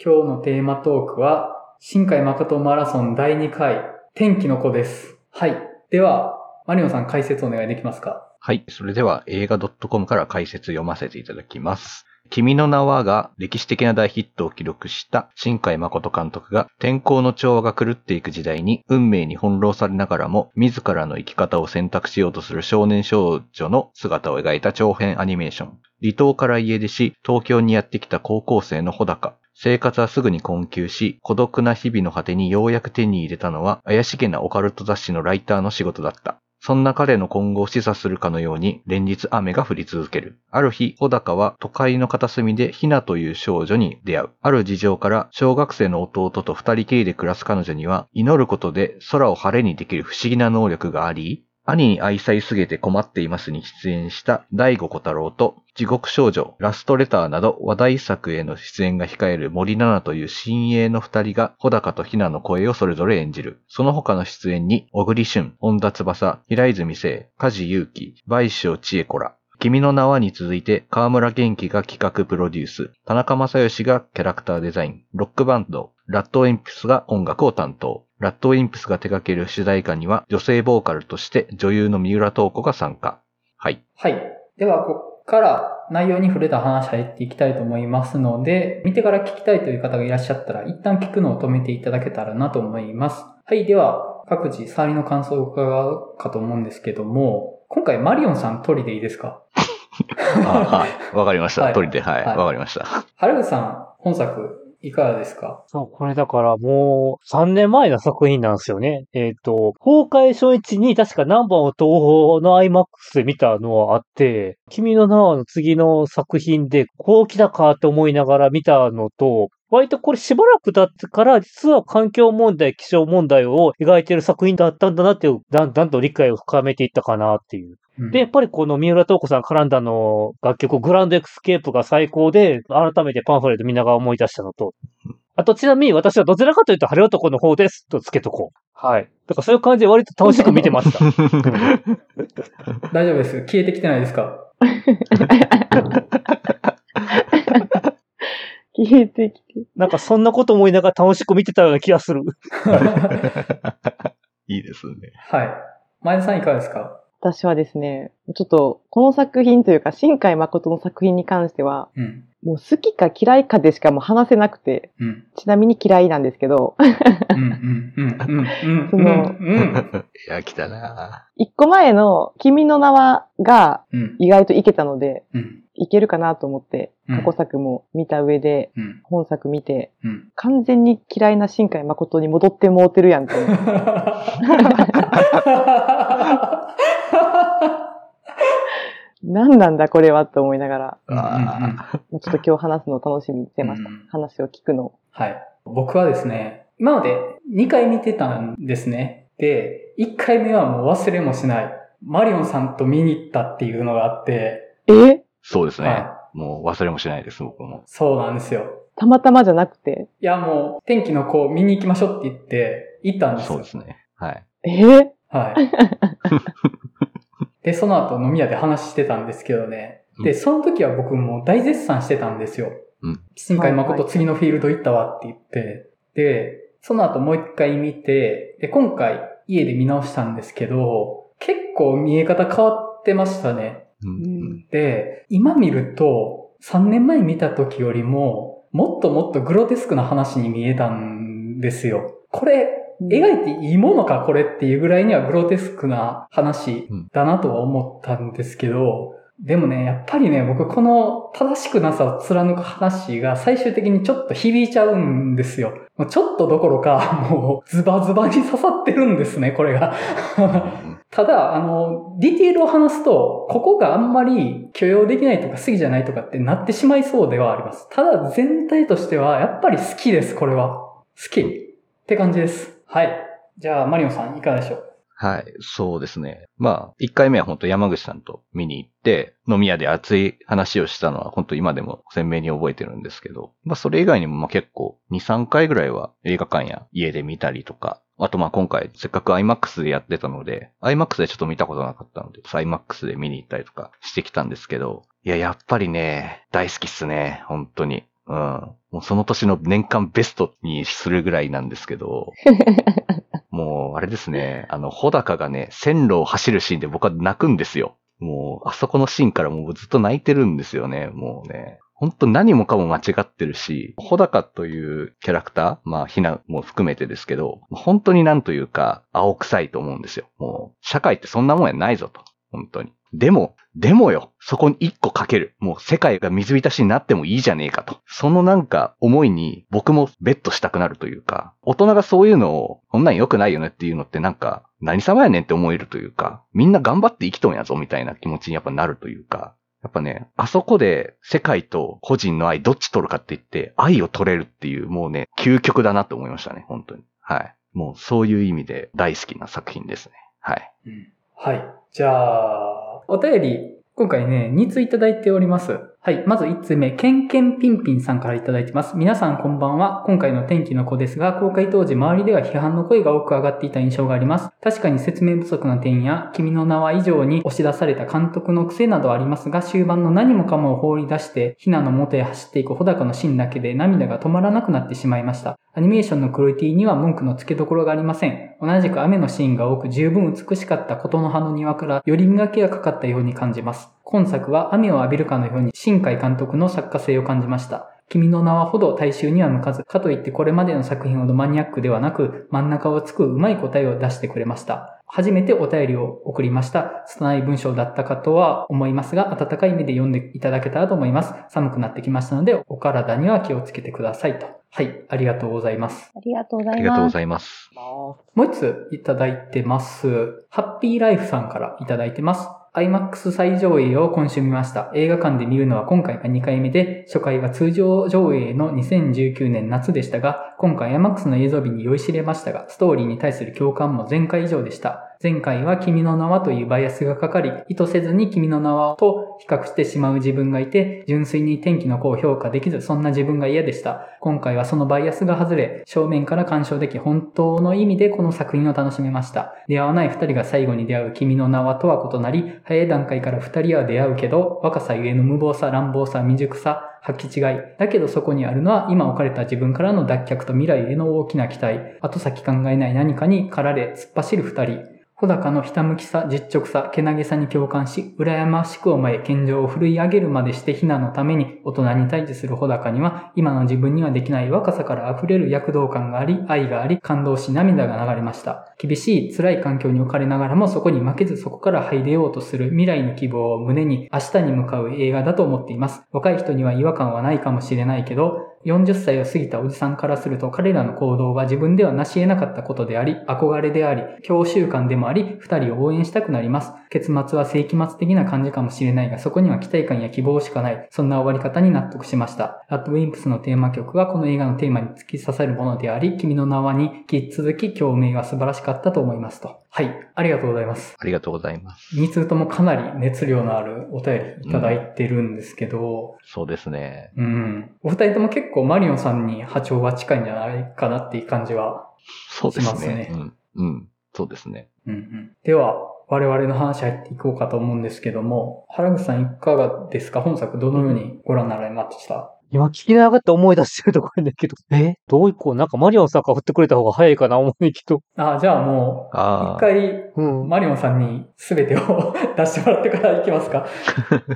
今日のテーマトークは、新海誠マラソン第2回、天気の子です。はい。では、マリオさん解説お願いできますか？はい。それでは映画 .com から解説読ませていただきます。君の名はが歴史的な大ヒットを記録した新海誠監督が天候の調和が狂っていく時代に運命に翻弄されながらも自らの生き方を選択しようとする少年少女の姿を描いた長編アニメーション。離島から家出し、東京にやってきた高校生の穂高。生活はすぐに困窮し、孤独な日々の果てにようやく手に入れたのは怪しげなオカルト雑誌のライターの仕事だった。そんな彼の今後を示唆するかのように連日雨が降り続ける。ある日、小高は都会の片隅でひなという少女に出会う。ある事情から小学生の弟と二人きりで暮らす彼女には祈ることで空を晴れにできる不思議な能力があり、兄に愛妻すげて困っていますに出演した大悟小太郎と地獄少女、ラストレターなど話題作への出演が控える森七菜という新鋭の二人が穂高とひなの声をそれぞれ演じる。その他の出演に小栗旬、本田翼、平泉聖、梶裕貴、倍賞千恵子ら。君の名はに続いて、河村元気が企画プロデュース、田中正義がキャラクターデザイン、ロックバンド、ラッドエンプスが音楽を担当。ラッドインプスが手掛ける主題歌には女性ボーカルとして女優の三浦透子が参加。はい。はい。では、ここから内容に触れた話入っていきたいと思いますので、見てから聞きたいという方がいらっしゃったら、一旦聞くのを止めていただけたらなと思います。はい。では、各自触りの感想を伺うかと思うんですけども、今回マリオンさん取りでいいですか？はい。わかりました。はい鳥で、はい。はいわかりました。原口さん、本作、いかがですか？そう、これだからもう3年前の作品なんですよね。えっ、と、公開初日に確かナンバーを東宝の IMAX で見たのはあって、君の名はの次の作品でこう来たかと思いながら見たのと、割とこれしばらく経ってから実は環境問題、気象問題を描いてる作品だったんだなっていう、だんだんと理解を深めていったかなっていう。うんで、やっぱりこの三浦透子さん絡んだの楽曲、グランドエクスケープが最高で、改めてパンフレット見ながら思い出したのと、あとちなみに私はどちらかというと晴れ男の方ですとつけとこう。はい。だからそういう感じで割と楽しく見てました。大丈夫です。消えてきてないですか？消えてきて。なんかそんなこと思いながら楽しく見てたような気がする。いいですね。はい。前田さんいかがですか？私はですね、ちょっと、この作品というか、新海誠の作品に関しては、うん。もう好きか嫌いかでしかもう話せなくて、うん。ちなみに嫌いなんですけど、うん。うん。うん。うん。うん。そのうん。いや、来たな一個前の君の名はがうん。意外といけたので、うん。いけるかなと思って、うん過去作も見た上で、うん。本作見て、うん。完全に嫌いな新海誠に戻ってもうてるやんって。何なんだこれはと思いながら、ちょっと今日話すの楽しみにしてました。うん話を聞くの。はい。僕はですね、今まで2回見てたんですね。で、1回目はもう忘れもしない。マリオンさんと見に行ったっていうのがあって、えそうですね。はもう忘れもしないです、僕も。そうなんですよ。たまたまじゃなくて、いやもう、天気の子見に行きましょうって言って、行ったんですよ。そうですね。はい。え？ーはい。で、その後飲み屋で話してたんですけどね。で、その時は僕もう大絶賛してたんですよ。うん新海誠次のフィールド行ったわって言って。で、その後もう一回見て、で、今回家で見直したんですけど、結構見え方変わってましたね。うんで、今見ると、3年前見た時よりも、もっともっとグロテスクな話に見えたんですよ。これ、描いていいものかこれっていうぐらいにはグロテスクな話だなとは思ったんですけど、でもね、やっぱりね、僕この正しくなさを貫く話が最終的にちょっと響いちゃうんですよ。もうちょっとどころか、もうズバズバに刺さってるんですね、これが。ただ、あの、ディテールを話すと、ここがあんまり許容できないとか好きじゃないとかってなってしまいそうではあります。ただ、全体としては、やっぱり好きです、これは。好き。って感じです。はい。じゃあ、マリオンさん、いかがでしょう？はい、そうですね。まあ、一回目は本当山口さんと見に行って、飲み屋で熱い話をしたのは本当今でも鮮明に覚えてるんですけど、まあそれ以外にもまあ結構2、3回ぐらいは映画館や家で見たりとか、あとまあ今回せっかく IMAX でやってたので、IMAX でちょっと見たことなかったので、IMAX で見に行ったりとかしてきたんですけど、いや、やっぱりね、大好きっすね、本当に。うん。もうその年の年間ベストにするぐらいなんですけど、もうあれですね、あの、穂高がね、線路を走るシーンで僕は泣くんですよ。もう、あそこのシーンからもうずっと泣いてるんですよね、もうね。本当何もかも間違ってるし、穂高というキャラクター、まあ、ひなも含めてですけど、本当になんというか、青臭いと思うんですよ。もう、社会ってそんなもんやないぞと。本当に。でも、でもよ、そこに一個かける。もう世界が水浸しになってもいいじゃねえかと。そのなんか思いに僕もベットしたくなるというか、大人がそういうのを、こんなん良くないよねっていうのってなんか、何様やねんって思えるというか、みんな頑張って生きとんやぞみたいな気持ちにやっぱなるというか、やっぱね、あそこで世界と個人の愛どっち取るかって言って、愛を取れるっていうもうね、究極だなと思いましたね、本当に。はい。もうそういう意味で大好きな作品ですね。はい。うんはい。じゃあ、お便り、今回ね、2ついただいております。はい。まず1通目、ケンケンピンピンさんからいただいてます。皆さんこんばんは。今回の天気の子ですが、公開当時周りでは批判の声が多く上がっていた印象があります。確かに説明不足な点や、君の名は以上に押し出された監督の癖などありますが、終盤の何もかもを放り出して、ひなの元へ走っていく穂高のシーンだけで涙が止まらなくなってしまいました。アニメーションのクオリティには文句の付けどころがありません。同じく雨のシーンが多く十分美しかった琴の葉の庭からより磨きがかかったように感じます。今作は雨を浴びるかのように新海監督の作家性を感じました。君の名はほど大衆には向かず、かといってこれまでの作品ほどマニアックではなく、真ん中をつくうまい答えを出してくれました。初めてお便りを送りました。拙い文章だったかとは思いますが、温かい目で読んでいただけたらと思います。寒くなってきましたので、お体には気をつけてくださいと。はい、ありがとうございます。ありがとうござあいます。りがとうございます。もう一ついただいてます。ハッピーライフさんからいただいてます。IMAX 最上映を今週見ました。映画館で見るのは今回が2回目で、初回は通常上映の2019年夏でしたが、今回 IMAX の映像日に酔いしれましたが、ストーリーに対する共感も前回以上でした。前回は君の名はというバイアスがかかり、意図せずに君の名はと比較してしまう自分がいて、純粋に天気の子を評価できず、そんな自分が嫌でした。今回はそのバイアスが外れ、正面から鑑賞でき、本当の意味でこの作品を楽しめました。出会わない二人が最後に出会う君の名はとは異なり、早い段階から二人は出会うけど、若さゆえの無謀さ、乱暴さ、未熟さ、履き違い。だけどそこにあるのは今置かれた自分からの脱却と未来への大きな期待。後先考えない何かに駆られ突っ走る二人。穂高のひたむきさ、実直さ、けなげさに共感し、羨ましく思え、健常を振るい上げるまでしてひなのために大人に対峙する穂高には、今の自分にはできない若さから溢れる躍動感があり、愛があり、感動し涙が流れました。厳しい辛い環境に置かれながらもそこに負けずそこから這い出ようとする未来の希望を胸に明日に向かう映画だと思っています。若い人には違和感はないかもしれないけど、40歳を過ぎたおじさんからすると彼らの行動は自分では成し得なかったことであり、憧れであり、教習慣でもあり、二人を応援したくなります。結末は世紀末的な感じかもしれないが、そこには期待感や希望しかない。そんな終わり方に納得しました。ラッドウィンプスのテーマ曲はこの映画のテーマに突き刺さるものであり、君の名はに引き続き共鳴が素晴らしかったと思いますと。はい。ありがとうございます。ありがとうございます。2通ともかなり熱量のあるお便りいただいてるんですけど、そうですね。うん。お二人とも結構マリオンさんに波長は近いんじゃないかなっていう感じは。そうですしますねね。うん。うん。そうですね。うんうん。では、我々の話入っていこうかと思うんですけども、原口さんいかがですか？本作どのようにご覧になられました？今聞きながら思い出してるところなんだけど、え？どういこう？なんかマリオンさんから振ってくれた方が早いかな思うけど。あ、じゃあもう、ああ。一回、うん。マリオンさんに全てを 出してもらってから行きますか？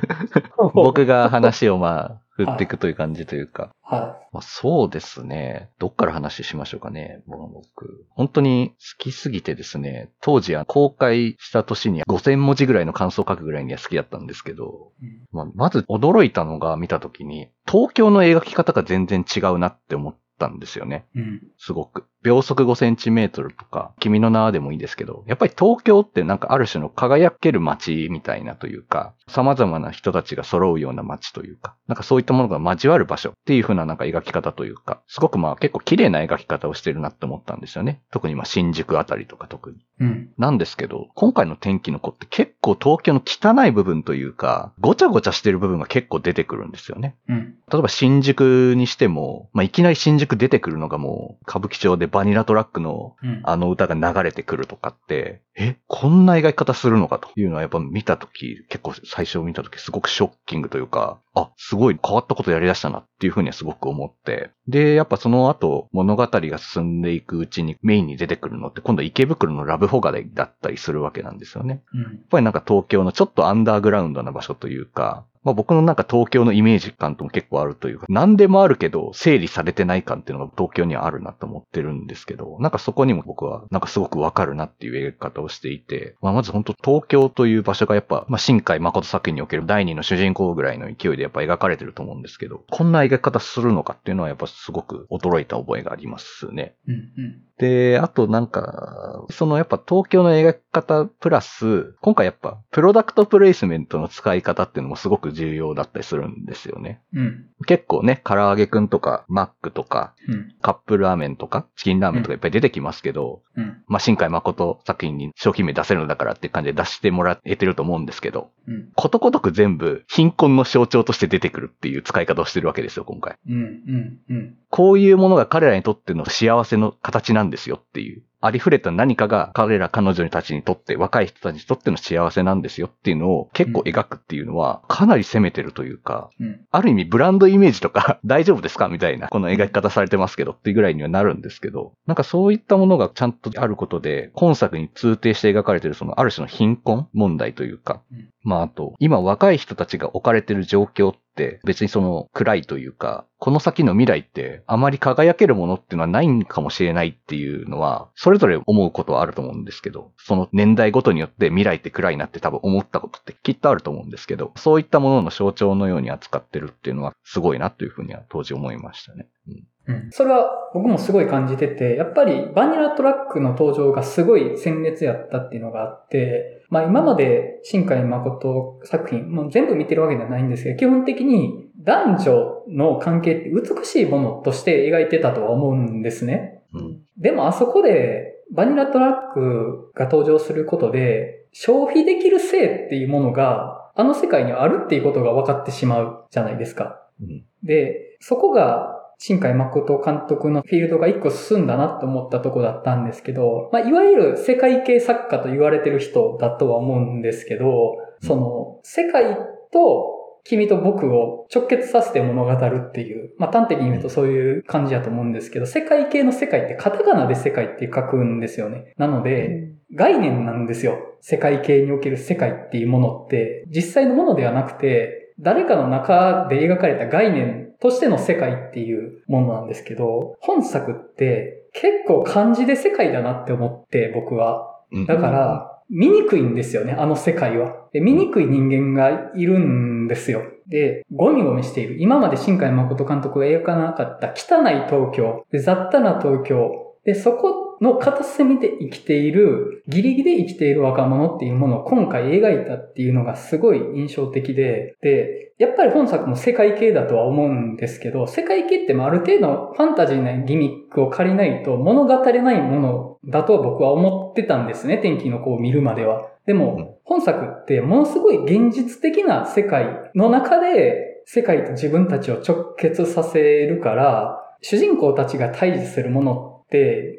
僕が話をまあ、振っていくという感じというか。はまあ、そうですね。どっから話しましょうかね。もう僕。本当に好きすぎてですね。当時は公開した年に5000文字ぐらいの感想を書くぐらいには好きだったんですけど、い。うんまあ、まず驚いたのが見た時に、東京の描き方が全然違うなって思ったんですよね。うん。すごく。秒速5センチメートルとか、君の名はでもいいですけど、やっぱり東京ってなんかある種の輝ける街みたいなというか、様々な人たちが揃うような街というか、なんかそういったものが交わる場所っていう風ななんか描き方というか、すごくまあ結構綺麗な描き方をしてるなって思ったんですよね。特にまあ新宿あたりとか特に。うん。なんですけど、今回の天気の子って結構東京の汚い部分というか、ごちゃごちゃしてる部分が結構出てくるんですよね。うん。例えば新宿にしても、まあ、いきなり新宿出てくるのがもう歌舞伎町でバニラトラックのうん。あの歌が流れてくるとかって、え、こんな描き方するのかというのはやっぱ見たとき、結構最初見たときすごくショッキングというか、あ、すごい変わったことやりだしたなっていうふうにはすごく思って。で、やっぱその後物語が進んでいくうちにメインに出てくるのって今度池袋のラブホガレだったりするわけなんですよね。うん。やっぱりなんか東京のちょっとアンダーグラウンドな場所というか、まあ僕のなんか東京のイメージ感とも結構あるというか、何でもあるけど整理されてない感っていうのが東京にはあるなと思ってるんですけど、なんかそこにも僕はなんかすごくわかるなっていう描き方をしていて、まあまず本当東京という場所がやっぱ、まあ新海誠作品における第二の主人公ぐらいの勢いでやっぱ描かれてると思うんですけど、こんな描き方するのかっていうのはやっぱすごく驚いた覚えがありますね。うん。うん。で、あとなんか、そのやっぱ東京の描き方プラス、今回やっぱプロダクトプレイスメントの使い方っていうのもすごく重要だったりするんですよね。うん。結構ね、唐揚げくんとか、マックとか、うん。カップラーメンとか、チキンラーメンとかいっぱい出てきますけど、うん。まあ、新海誠作品に商品名出せるのだからっていう感じで出してもらえてると思うんですけど、うん。ことごとく全部貧困の象徴として出てくるっていう使い方をしてるわけですよ、今回。うん。うん。うん。こういうものが彼らにとっての幸せの形なんですよっていう。ありふれた何かが彼ら彼女たちにとって、若い人たちにとっての幸せなんですよっていうのを結構描くっていうのは、かなり攻めてるというか、うん。ある意味ブランドイメージとか 大丈夫ですかみたいな、この描き方されてますけどっていうぐらいにはなるんですけど、なんかそういったものがちゃんとあることで、今作に通底して描かれてるそのある種の貧困問題というかうん、まああと、今若い人たちが置かれてる状況って別にその暗いというか、この先の未来ってあまり輝けるものっていうのはないんかもしれないっていうのは、それぞれ思うことはあると思うんですけど、その年代ごとによって未来って暗いなって多分思ったことってきっとあると思うんですけど、そういったものの象徴のように扱ってるっていうのはすごいなというふうには当時思いましたね。うんうん。それは僕もすごい感じてて、やっぱりバニラトラックの登場がすごい鮮烈やったっていうのがあって、まあ今まで新海誠作品、もう全部見てるわけではないんですけど、基本的に男女の関係って美しいものとして描いてたとは思うんですね。うん。でもあそこでバニラトラックが登場することで、消費できる性っていうものがあの世界にはあるっていうことが分かってしまうじゃないですか。うんで、そこが新海誠監督のフィールドが一個進んだなと思ったとこだったんですけど、まあ、いわゆる世界系作家と言われてる人だとは思うんですけど、その、世界と君と僕を直結させて物語るっていう、まあ、端的に言うとそういう感じだと思うんですけど、世界系の世界ってカタカナで世界って書くんですよね。なので、概念なんですよ。世界系における世界っていうものって、実際のものではなくて、誰かの中で描かれた概念としての世界っていうものなんですけど、本作って結構漢字で世界だなって思って僕は。うんだから、見にくいんですよね、あの世界は。で、見にくい人間がいるんですよ。で、ゴミゴミしている。今まで新海誠監督が描かなかった汚い東京、で雑多な東京、で、そこの片隅で生きている、ギリギリで生きている若者っていうものを今回描いたっていうのがすごい印象的で、で、やっぱり本作も世界系だとは思うんですけど、世界系ってまあある程度ファンタジーなギミックを借りないと物語れないものだとは僕は思ってたんですね、天気の子を見るまでは。でも、本作ってものすごい現実的な世界の中で世界と自分たちを直結させるから、主人公たちが対峙するものって、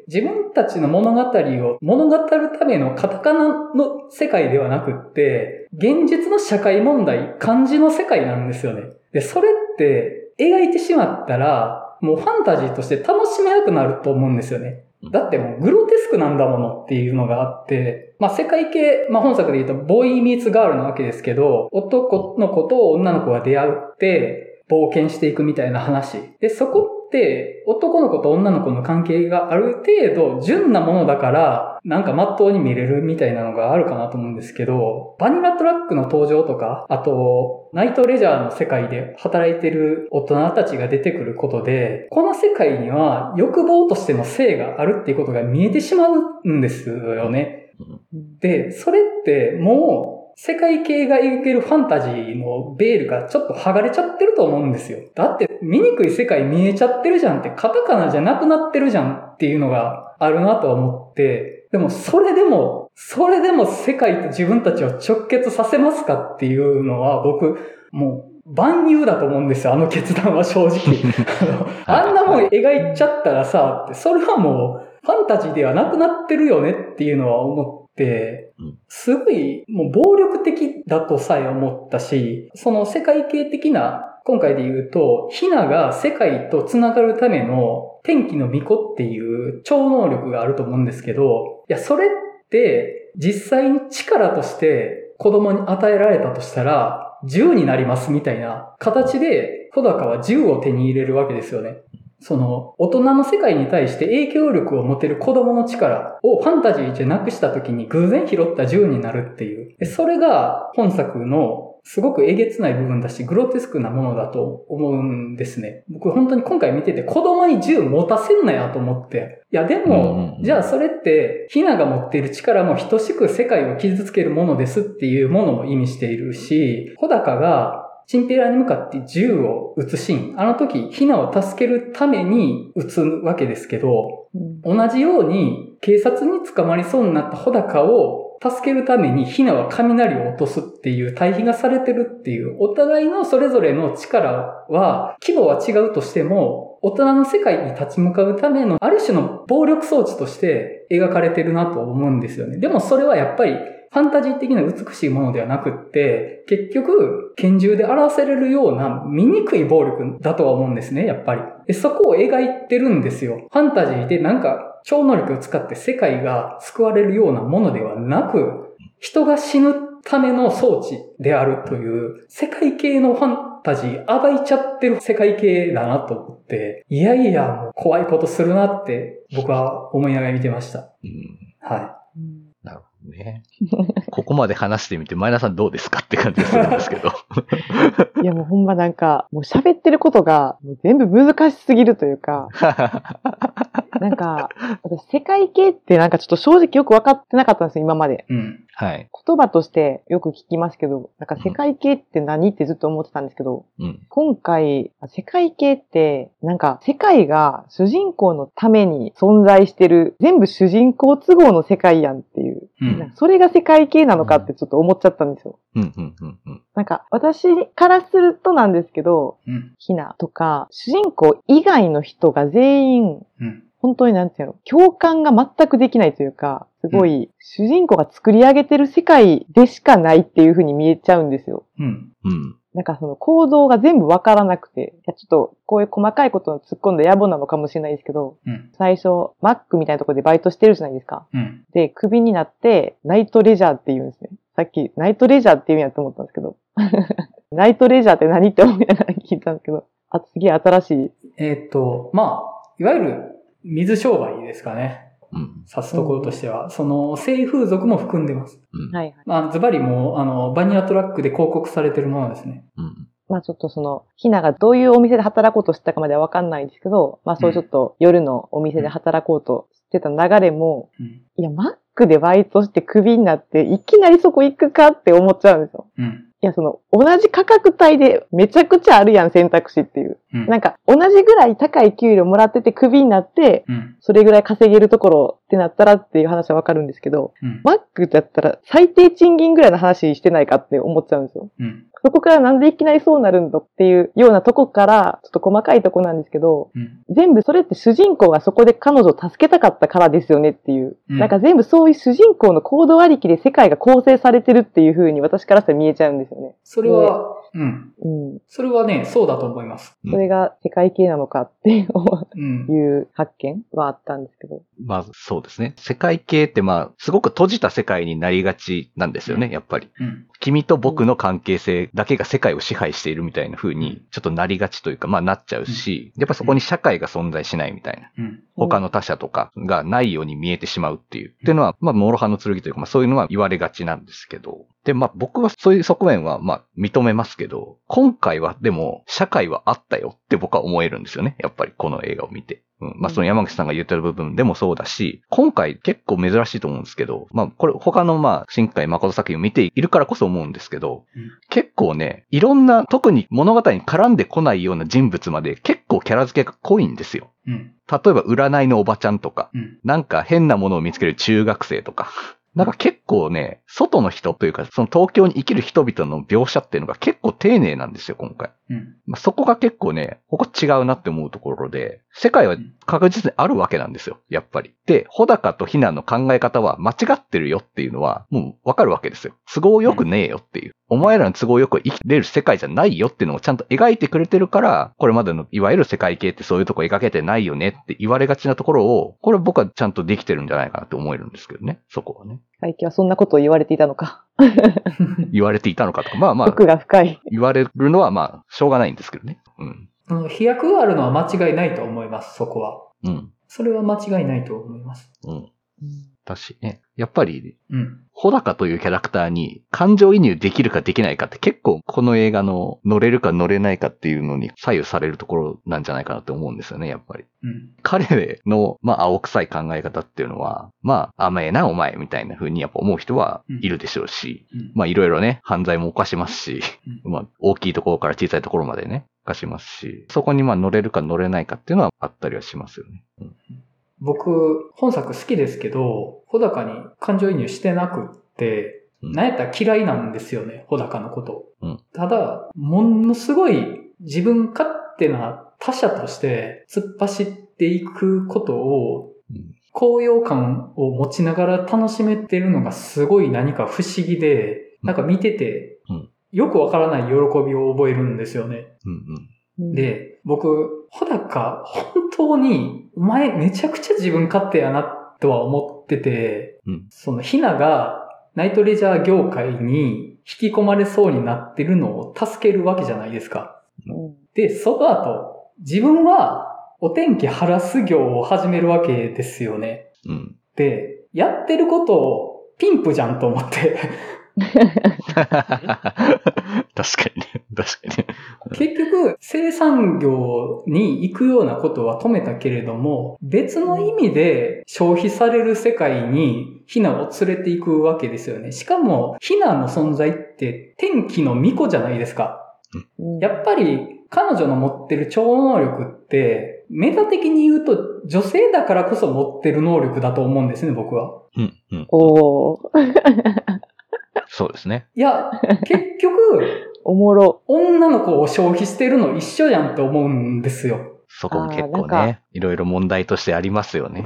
自分たちの物語を物語るためのカタカナの世界ではなくって、現実の社会問題、漢字の世界なんですよね。で、それって描いてしまったら、もうファンタジーとして楽しめなくなると思うんですよね。だってもうグロテスクなんだものっていうのがあって、まあ世界系、まあ本作で言うとボーイミーツガールなわけですけど、男の子と女の子が出会って冒険していくみたいな話。で、そこっ男の子と女の子の関係がある程度純なものだから、なんか真っ当に見れるみたいなのがあるかなと思うんですけど、バニラトラックの登場とか、あと、ナイトレジャーの世界で働いてる大人たちが出てくることで、この世界には欲望としての性があるっていうことが見えてしまうんですよね。で、それってもう、世界系が描けるファンタジーのベールがちょっと剥がれちゃってると思うんですよ。だって、醜い世界見えちゃってるじゃんって、カタカナじゃなくなってるじゃんっていうのがあるなと思って、でもそれでも、それでも世界と自分たちを直結させますかっていうのは僕、もう万有だと思うんですよ、あの決断は正直。あんなもん描いちゃったらさ、それはもう、ファンタジーではなくなってるよねっていうのは思ってうん、すごいもう暴力的だとさえ思ったし、その世界系的な、今回で言うと、ヒナが世界と繋がるための天気の巫女っていう超能力があると思うんですけど、いや、それって実際に力として子供に与えられたとしたら、銃になりますみたいな形で、穂高は銃を手に入れるわけですよね。その、大人の世界に対して影響力を持てる子供の力をファンタジーじゃなくした時に偶然拾った銃になるっていう。でそれが本作のすごくえげつない部分だし、グロテスクなものだと思うんですね。僕本当に今回見てて子供に銃持たせんなやと思って。いやでもう、んじゃあそれって、ヒナが持っている力も等しく世界を傷つけるものですっていうものも意味しているし、穂高がチンペラに向かって銃を撃つシーン。あの時、ヒナを助けるために撃つわけですけど、うん同じように警察に捕まりそうになった穂高を助けるためにヒナは雷を落とすっていう対比がされてるっていう、お互いのそれぞれの力は、規模は違うとしても、大人の世界に立ち向かうためのある種の暴力装置として描かれてるなと思うんですよね。でもそれはやっぱりファンタジー的な美しいものではなくって、結局、拳銃で表せれるような醜い暴力だとは思うんですね、やっぱり。でそこを描いてるんですよ。ファンタジーでなんか超能力を使って世界が救われるようなものではなく、人が死ぬための装置であるという、世界系のファンタジー、暴いちゃってる世界系だなと思って、いやいや、もう怖いことするなって僕は思いながら見てました。うんはうんなるほどね。ここまで話してみて、前田さんどうですかって感じがするんですけど。いやもうほんまなんか、もう喋ってることが全部難しすぎるというか、なんか、私世界系ってなんかちょっと正直よく分かってなかったんですよ、今まで。い。うん。はい。言葉としてよく聞きますけど、なんか世界系って何ってずっと思ってたんですけど、うん。今回、世界系って、なんか世界が主人公のために存在してる、全部主人公都合の世界やんっていう、うん。それが世界系なのかってちょっと思っちゃったんですよ。うん、うん、うん、うん。なんか私からするとなんですけど、うん。ヒナとか、主人公以外の人が全員、うん。本当になんていうの、共感が全くできないというか、すごい、主人公が作り上げてる世界でしかないっていう風に見えちゃうんですよ。うん。うん。なんかその行動が全部わからなくて、いやちょっとこういう細かいことを突っ込んだ野暮なのかもしれないですけど、うん。最初、マックみたいなところでバイトしてるじゃないですか？うん。で、クビになって、ナイトレジャーって言うんですね。さっき、ナイトレジャーって言うんやと思ったんですけど。ナイトレジャーって何って思いながら聞いたんですけど、あ、次新しい。えーっと、まあ、いわゆる水商売ですかね。うん。指すところとしては。その、性風俗も含んでます。うん。はいはい。まあ、ズバリもう、あの、バニラトラックで広告されてるものですね。うん。まあちょっとその、ひながどういうお店で働こうとしてたかまではわかんないんですけど、まあそういうちょっと夜のお店で働こうとしてた流れも、うん。いや、マックでバイトしてクビになって、いきなりそこ行くかって思っちゃうんですよ。うん。いや、その、同じ価格帯でめちゃくちゃあるやん、選択肢っていう。うん。なんか、同じぐらい高い給料もらっててクビになって、うん。それぐらい稼げるところってなったらっていう話はわかるんですけど、うん。マックだったら最低賃金ぐらいの話してないかって思っちゃうんですよ。うん。そこからなんでいきなりそうなるんだっていうようなとこから、ちょっと細かいとこなんですけど、うん。全部それって主人公がそこで彼女を助けたかったからですよねっていう。うんなんか全部そういう主人公の行動ありきで世界が構成されてるっていう風に私からしたら見えちゃうんですよね。それは、うん。うん。それはね、そうだと思います。うんそれが世界系なのかってうん。いう発見はあったんですけど。まあ、そうですね。世界系ってまあ、すごく閉じた世界になりがちなんですよね、やっぱり。うん。君と僕の関係性だけが世界を支配しているみたいな風に、ちょっとなりがちというか、まあなっちゃうし、やっぱそこに社会が存在しないみたいな。うん。他の他者とかがないように見えてしまうっていう。っていうのは、まあ、諸刃の剣というか、まあそういうのは言われがちなんですけど。で、まあ僕はそういう側面は、まあ認めますけど、今回はでも、社会はあったよって僕は思えるんですよね。やっぱりこの映画を見て。うん。まあその山口さんが言ってる部分でもそうだし、今回結構珍しいと思うんですけど、まあこれ他のまあ、新海誠作品を見ているからこそ思うんですけど、うん結構ね、いろんな、特に物語に絡んでこないような人物まで結構キャラ付けが濃いんですよ。うん。例えば占いのおばちゃんとか、うん。なんか変なものを見つける中学生とか、なんか結構ね、外の人というか、その東京に生きる人々の描写っていうのが結構丁寧なんですよ、今回。うん。まあ、そこが結構ね、ここ違うなって思うところで、世界は確実にあるわけなんですよ、やっぱり。で、穂高とひなの考え方は間違ってるよっていうのは、もうわかるわけですよ。都合よくねえよっていう。お前らの都合よく生きれる世界じゃないよっていうのをちゃんと描いてくれてるから、これまでのいわゆる世界系ってそういうとこ描けてないよねって言われがちなところを、これ僕はちゃんとできてるんじゃないかなって思えるんですけどね、そこはね。最近はそんなことを言われていたのか。言われていたのかとか、まあまあ、奥が深い。言われるのはまあ、しょうがないんですけどね。うん。飛躍があるのは間違いないと思います、そこは。うん。それは間違いないと思います。うん。だしね。やっぱり、うん。穂高というキャラクターに感情移入できるかできないかって結構この映画の乗れるか乗れないかっていうのに左右されるところなんじゃないかなって思うんですよね、やっぱり。うん。彼の、まあ、青臭い考え方っていうのは、まあ、甘えな、お前、みたいな風にやっぱ思う人はいるでしょうし、うん。まあ、いろいろね、犯罪も犯しますし、うまあ、大きいところから小さいところまでね、犯しますし、そこにまあ乗れるか乗れないかっていうのはあったりはしますよね。うん。僕、本作好きですけど、穂高に感情移入してなくって、うん。なんやったら嫌いなんですよね、穂高のこと。うん。ただ、ものすごい自分勝手な他者として突っ走っていくことをうん。高揚感を持ちながら楽しめてるのがすごい何か不思議で、なんか見ててうん、よくわからない喜びを覚えるんですよね。うんうん。で、僕、穂高、本当に、お前めちゃくちゃ自分勝手やなとは思ってて、うんそのひながナイトレジャー業界に引き込まれそうになってるのを助けるわけじゃないですか。うんで、その後、自分はお天気晴らす業を始めるわけですよね。うん。で、やってることをピンプじゃんと思って、確かにね。確かにね。結局、生産業に行くようなことは止めたけれども、別の意味で消費される世界にヒナを連れていくわけですよね。しかも、ヒナの存在って天気の巫女じゃないですか。うんやっぱり彼女の持ってる超能力って、メタ的に言うと女性だからこそ持ってる能力だと思うんですね、僕は。うん。うん。おー、そうですね。いや、結局、おもろ。女の子を消費してるの一緒やんって思うんですよ。そこも結あーなんか構ね、いろいろ問題としてありますよね。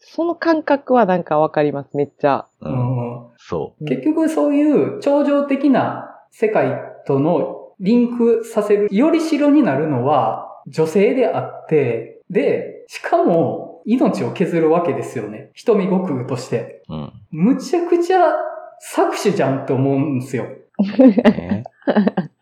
その感覚はなんかわかります、めっちゃ。う。うんんそ結局そういう超常的な世界とのリンクさせるより代になるのは女性であって、で、しかも命を削るわけですよね。瞳悟空として。う。うん。むちゃくちゃ搾取じゃんって思うんですよ。ね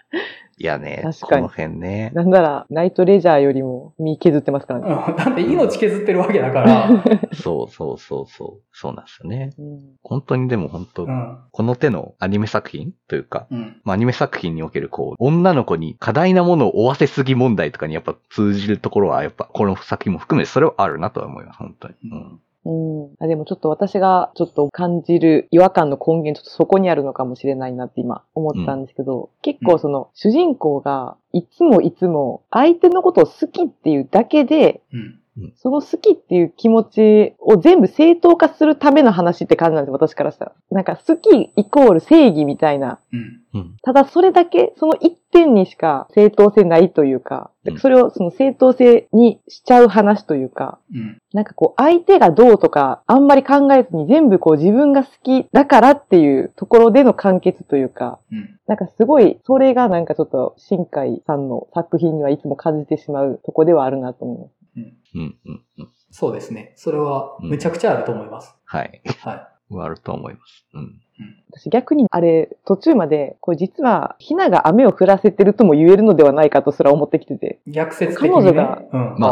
いやね、確かにこの辺ね。なんなら、ナイトレジャーよりも身削ってますからうんね。だって命削ってるわけだから。そうそうそうそう。そうなんですよね。うん本当にでも本当、うん。この手のアニメ作品というか、うん。まあ、アニメ作品におけるこう、女の子に過大なものを負わせすぎ問題とかにやっぱ通じるところはやっぱこの作品も含めてそれはあるなとは思います、本当に。うん。うん。あでもちょっと私がちょっと感じる違和感の根源ちょっとそこにあるのかもしれないなって今思ったんですけど、結構その主人公がいつもいつも相手のことを好きっていうだけで、うん。その好きっていう気持ちを全部正当化するための話って感じなんです私からしたら。なんか好きイコール正義みたいな。うん。うん。ただそれだけ、その一点にしか正当性ないというかうん、それをその正当性にしちゃう話というか、うん。なんかこう、相手がどうとか、あんまり考えずに全部こう自分が好きだからっていうところでの完結というか、うん。なんかすごい、それがなんかちょっと、新海さんの作品にはいつも感じてしまうとこではあるなと思います。うん。うん。うん。うん。そうですね。それはむちゃくちゃあると思います。はい。はあると思います。うん。私逆にあれ、途中まで、これ実は、ひなが雨を降らせてるとも言えるのではないかとすら思ってきてて、い。逆説的に、ね。彼女がうん。まあ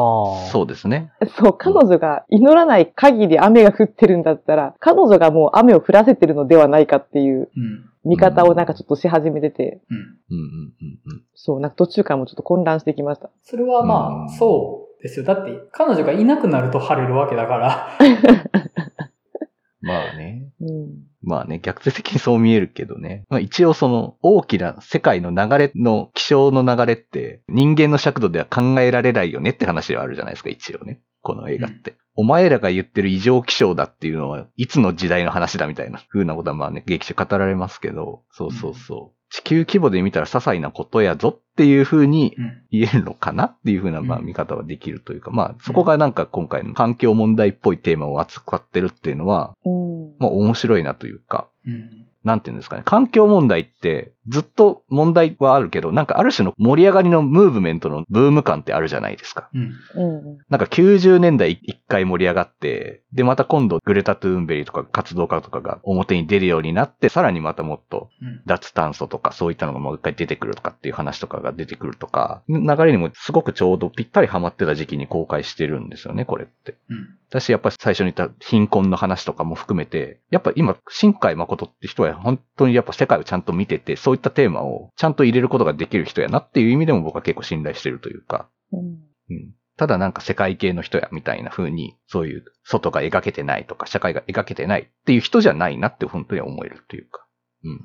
そうですね。そう、彼女が祈らない限り雨が降ってるんだったら、彼女がもう雨を降らせてるのではないかっていううん。見方をなんかちょっとし始めてて、うん。うん。うん。うん。そう、なんか途中からもちょっと混乱してきました。それはまうんあ、そうですよ。だって、彼女がいなくなると晴れるわけだから。まあね。うん。まあね、逆説的にそう見えるけどね。まあ一応その大きな世界の流れの気象の流れって人間の尺度では考えられないよねって話ではあるじゃないですか、一応ね。この映画って。お前らが言ってる異常気象だっていうのは、いつの時代の話だみたいな風なことはまあね、劇中語られますけど、そうそうそう。地球規模で見たら些細なことやぞっていう風にうん。言えるのかなっていう風な、まあうん見方はできるというか、まあそこがなんか今回の環境問題っぽいテーマを扱ってるっていうのは、うん。まあ面白いなというか、うん。なんていうんですかね。環境問題ってずっと問題はあるけど、なんかある種の盛り上がりのムーブメントのブーム感ってあるじゃないですか。うん。うん。なんか90年代一回盛り上がって、でまた今度グレタ・トゥーンベリーとか活動家とかが表に出るようになって、さらにまたもっとうん。脱炭素とかそういったのがもう一回出てくるとかっていう話とかが出てくるとか、流れにもすごくちょうどぴったりハマってた時期に公開してるんですよね、これって。うん。私やっぱり最初に言った貧困の話とかも含めて、やっぱ今、新海誠って人は本当にやっぱ世界をちゃんと見てて、そういったテーマをちゃんと入れることができる人やなっていう意味でも僕は結構信頼してるというか、うん。うん。ただなんか世界系の人やみたいな風に、そういう外が描けてないとか、社会が描けてないっていう人じゃないなって本当に思えるというか。うん。うん。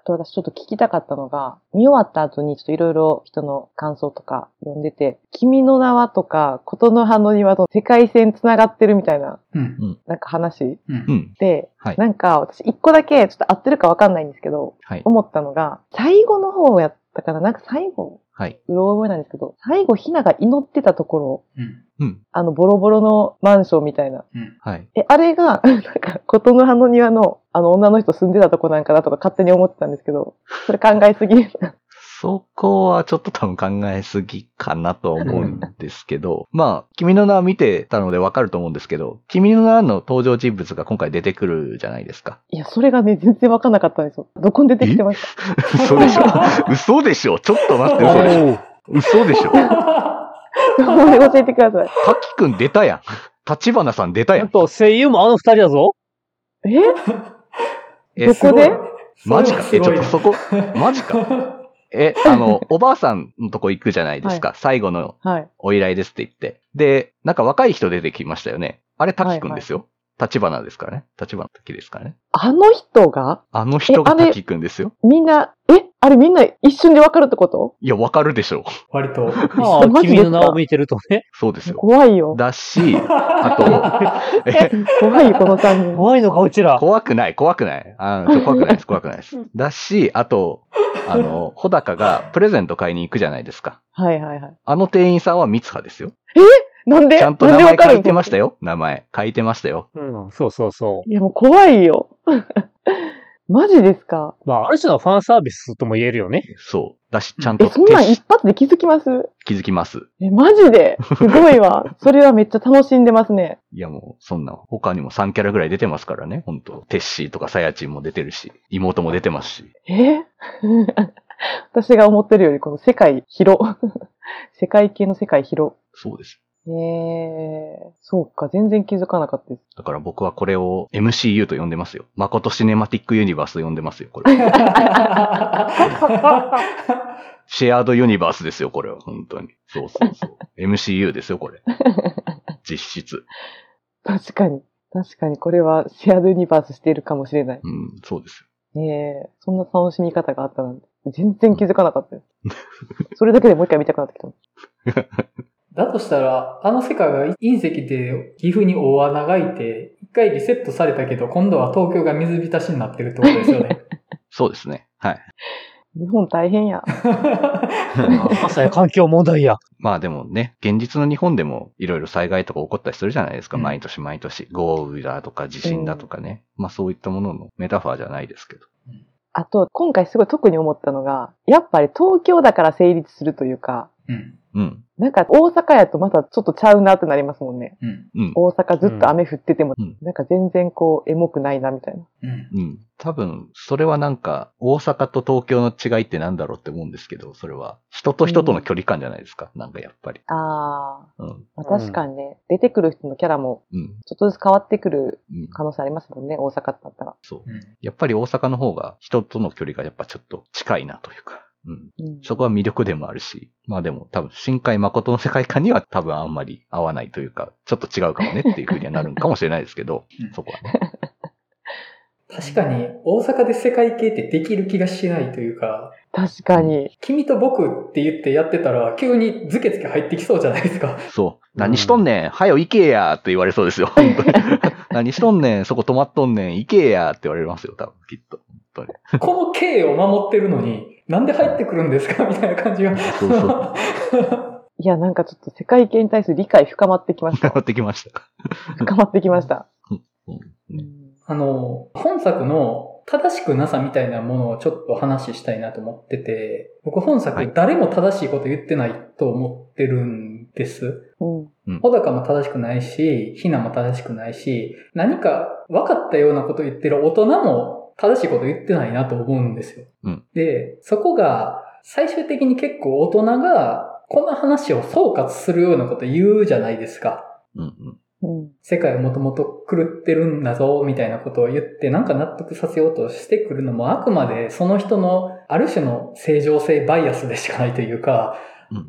あと私ちょっと聞きたかったのが、見終わった後にちょっといろいろ人の感想とか読んでて、君の名はとか、琴の葉の庭と世界線繋がってるみたいな、うん。なんか話う。うんん。で、はいなんか私一個だけちょっと合ってるかわかんないんですけど、はい。思ったのが、最後の方やったから、なんか最後、はい。うろ覚えなんですけど、最後ひなが祈ってたところ、うん。うん。あのボロボロのマンションみたいな。うん。はい。え、あれが、なんか、琴の葉の庭の、あの女の人住んでたとこなんかなとか勝手に思ってたんですけど、それ考えすぎ。そこはちょっと多分考えすぎかなとは思うんですけど、まあ、君の名は見てたのでわかると思うんですけど、君の名の登場人物が今回出てくるじゃないですか。いや、それがね、全然わかんなかったんですよ。どこに出てきてまし嘘でしょ嘘でしょ？ちょっと待って、嘘でしょ嘘でしょ？教えてください。滝くん出たやん。立花さん出たやん。あと、声優もあの二人だぞ。え？えどこで？マジかえ、ちょっとそこ、マジか。かえ、あの、おばあさんのとこ行くじゃないですか。最後のはい。お依頼ですって言って。で、なんか若い人出てきましたよね。あれ滝くんですよ。立花ですからね。立花滝ですからね。あの人が？あの人が滝くんですよ。みんな、えあれみんな一瞬でわかるってこと？いや、わかるでしょう。割と。まあ、マジですか？君の名を見てるとね。そうですよ。怖いよ。だし、あと、え、怖いよ、この3人。怖いのか、うちら。怖くない、怖くない。あちょ怖くないです、怖くないです。だし、あと、あの、穂高がプレゼント買いに行くじゃないですか。はいはいはい。あの店員さんは三葉ですよ。なんで？ちゃんとなん名前でわかる書いてましたよ。名前。書いてましたよ。うん、そうそうそいや、もう怖いよ。マジですか？う。まあ、ある種のファンサービスとも言えるよね。そう。だし、ちゃんとえ、そんなん一発で気づきます？気づきます。え、マジで？すごいわ。それはめっちゃ楽しんでますね。いやもう、そんな、他にも3キャラぐらい出てますからね。本当テッシーとかサヤチンも出てるし、妹も出てますし。え？私が思ってるよりこの世界広。世界系の世界広。そうです。えー、そうか、全然気づかなかったです。だから僕はこれを MCU と呼んでますよ。誠シネマティックユニバースと呼んでますよ、これ。シェアードユニバースですよ、これは。本当に。そうそうそう。MCU ですよ、これ。実質。確かに。確かに、これはシェアドユニバースしているかもしれない。うん、そうですええそんな楽しみ方があったなんて。全然気づかなかったです。それだけでもう一回見たくなってきた。だとしたら、あの世界が隕石で岐阜に大穴が開いて、一回リセットされたけど、今度は東京が水浸しになってるってことですよね。そうですね。はい。日本大変や。まさや環境問題や。まあでもね、現実の日本でもいろいろ災害とか起こったりするじゃないですか。うん毎年毎年。豪雨だとか地震だとかね。まあそういったもののメタファーじゃないですけど。あと、今回すごい特に思ったのが、やっぱり東京だから成立するというか、うん。うん。なんか大阪やとまたちょっとちゃうなってなりますもんね。うん。うん。大阪ずっと雨降ってても、うんなんか全然こう、エモくないなみたいな。うん。うん。多分、それはなんか、大阪と東京の違いってなんだろうって思うんですけど、それは、人と人との距離感じゃないですか。なんかやっぱり。あー、うん。まあ、確かにね、出てくる人のキャラもうん。ちょっとずつ変わってくるうん。可能性ありますもんね、大阪だったら。そう。うん。やっぱり大阪の方が人との距離がやっぱちょっと近いなというか。うん。うん、そこは魅力でもあるし、まあでも多分、深海誠の世界観には多分あんまり合わないというか、ちょっと違うかもねっていう風にはなるんかもしれないですけどうん、そこはね。確かに大阪で世界系ってできる気がしないというか、確かに。君と僕って言ってやってたら急にズケズケ入ってきそうじゃないですか。そう。何しとんねん、はよ行けやって言われそうですよ。本当に 何しとんねん、そこ止まっとんねん、行けやって言われますよ、多分、きっと。本当に。この経を守ってるのに、なんで入ってくるんですか？みたいな感じが。そうそう。いや、なんかちょっと世界系に対する理解深まってきました。頑張ってきました。深まってきました。あの、本作の正しくなさみたいなものをちょっと話したいなと思ってて、僕本はい作誰も正しいこと言ってないと思ってるんです。うん。小高も正しくないし、ひなも正しくないし、何か分かったようなこと言ってる大人も正しいこと言ってないなと思うんですよ。うんで、そこが最終的に結構大人がこの話を総括するようなこと言うじゃないですか。うんうん。うん。世界はもともと狂ってるんだぞ、みたいなことを言って、なんか納得させようとしてくるのも、あくまでその人のある種の正常性バイアスでしかないというか、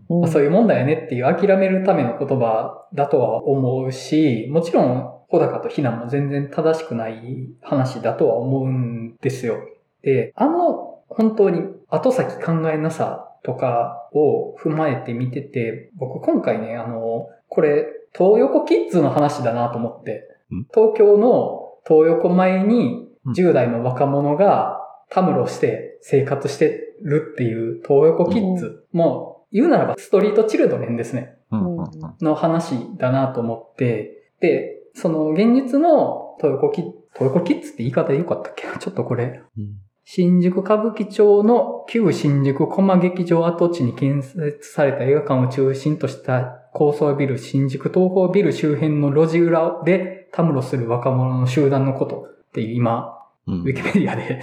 うんまあそういうもんだよねっていう諦めるための言葉だとは思うし、もちろん、小高とひなも全然正しくない話だとは思うんですよ。で、あの、本当に後先考えなさとかを踏まえて見てて、僕今回ね、あの、これ、東横キッズの話だなと思って。ん、東京の東横前にうん。10代の若者がたむろして生活してるっていう東横キッズもう言うならばストリートチルドレンですね。の話だなと思って、で、その現実の東横キッズ、東横キッズって言い方でよかったっけ？ちょっとこれ。うん新宿歌舞伎町の旧新宿駒劇場跡地に建設された映画館を中心とした高層ビル新宿東宝ビル周辺の路地裏でたむろする若者の集団のことっていう今、うんウィキペディアで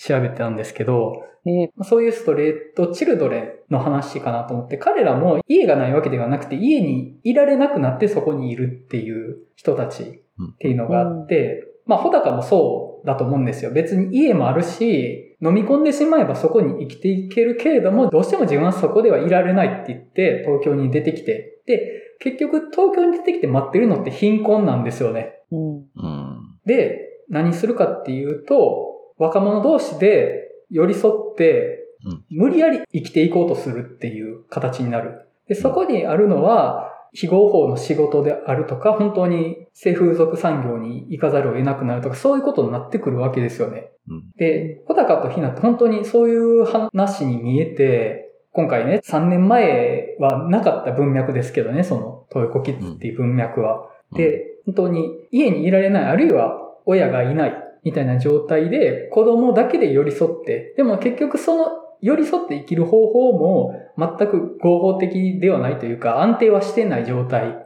調べてたんですけど、えーそういうストレートチルドレンの話かなと思って、彼らも家がないわけではなくて、家にいられなくなってそこにいるっていう人たちっていうのがあって、まあ、穂高もそうだと思うんですよ。別に家もあるし、飲み込んでしまえばそこに生きていけるけれども、どうしても自分はそこではいられないって言って、東京に出てきて。で、結局東京に出てきて待ってるのって貧困なんですよね。うん。うん。で、何するかっていうと、若者同士で寄り添ってうん、無理やり生きていこうとするっていう形になる。で、そこにあるのは、非合法の仕事であるとか、本当に性風俗産業に行かざるを得なくなるとか、そういうことになってくるわけですよね。うんで、小高とひなって本当にそういう話に見えて、今回ね、3年前はなかった文脈ですけどね、その、東横キッズっていう文脈は。で、本当に家にいられない、あるいは親がいないみたいな状態で子供だけで寄り添って、でも結局その寄り添って生きる方法も全く合法的ではないというか安定はしてない状態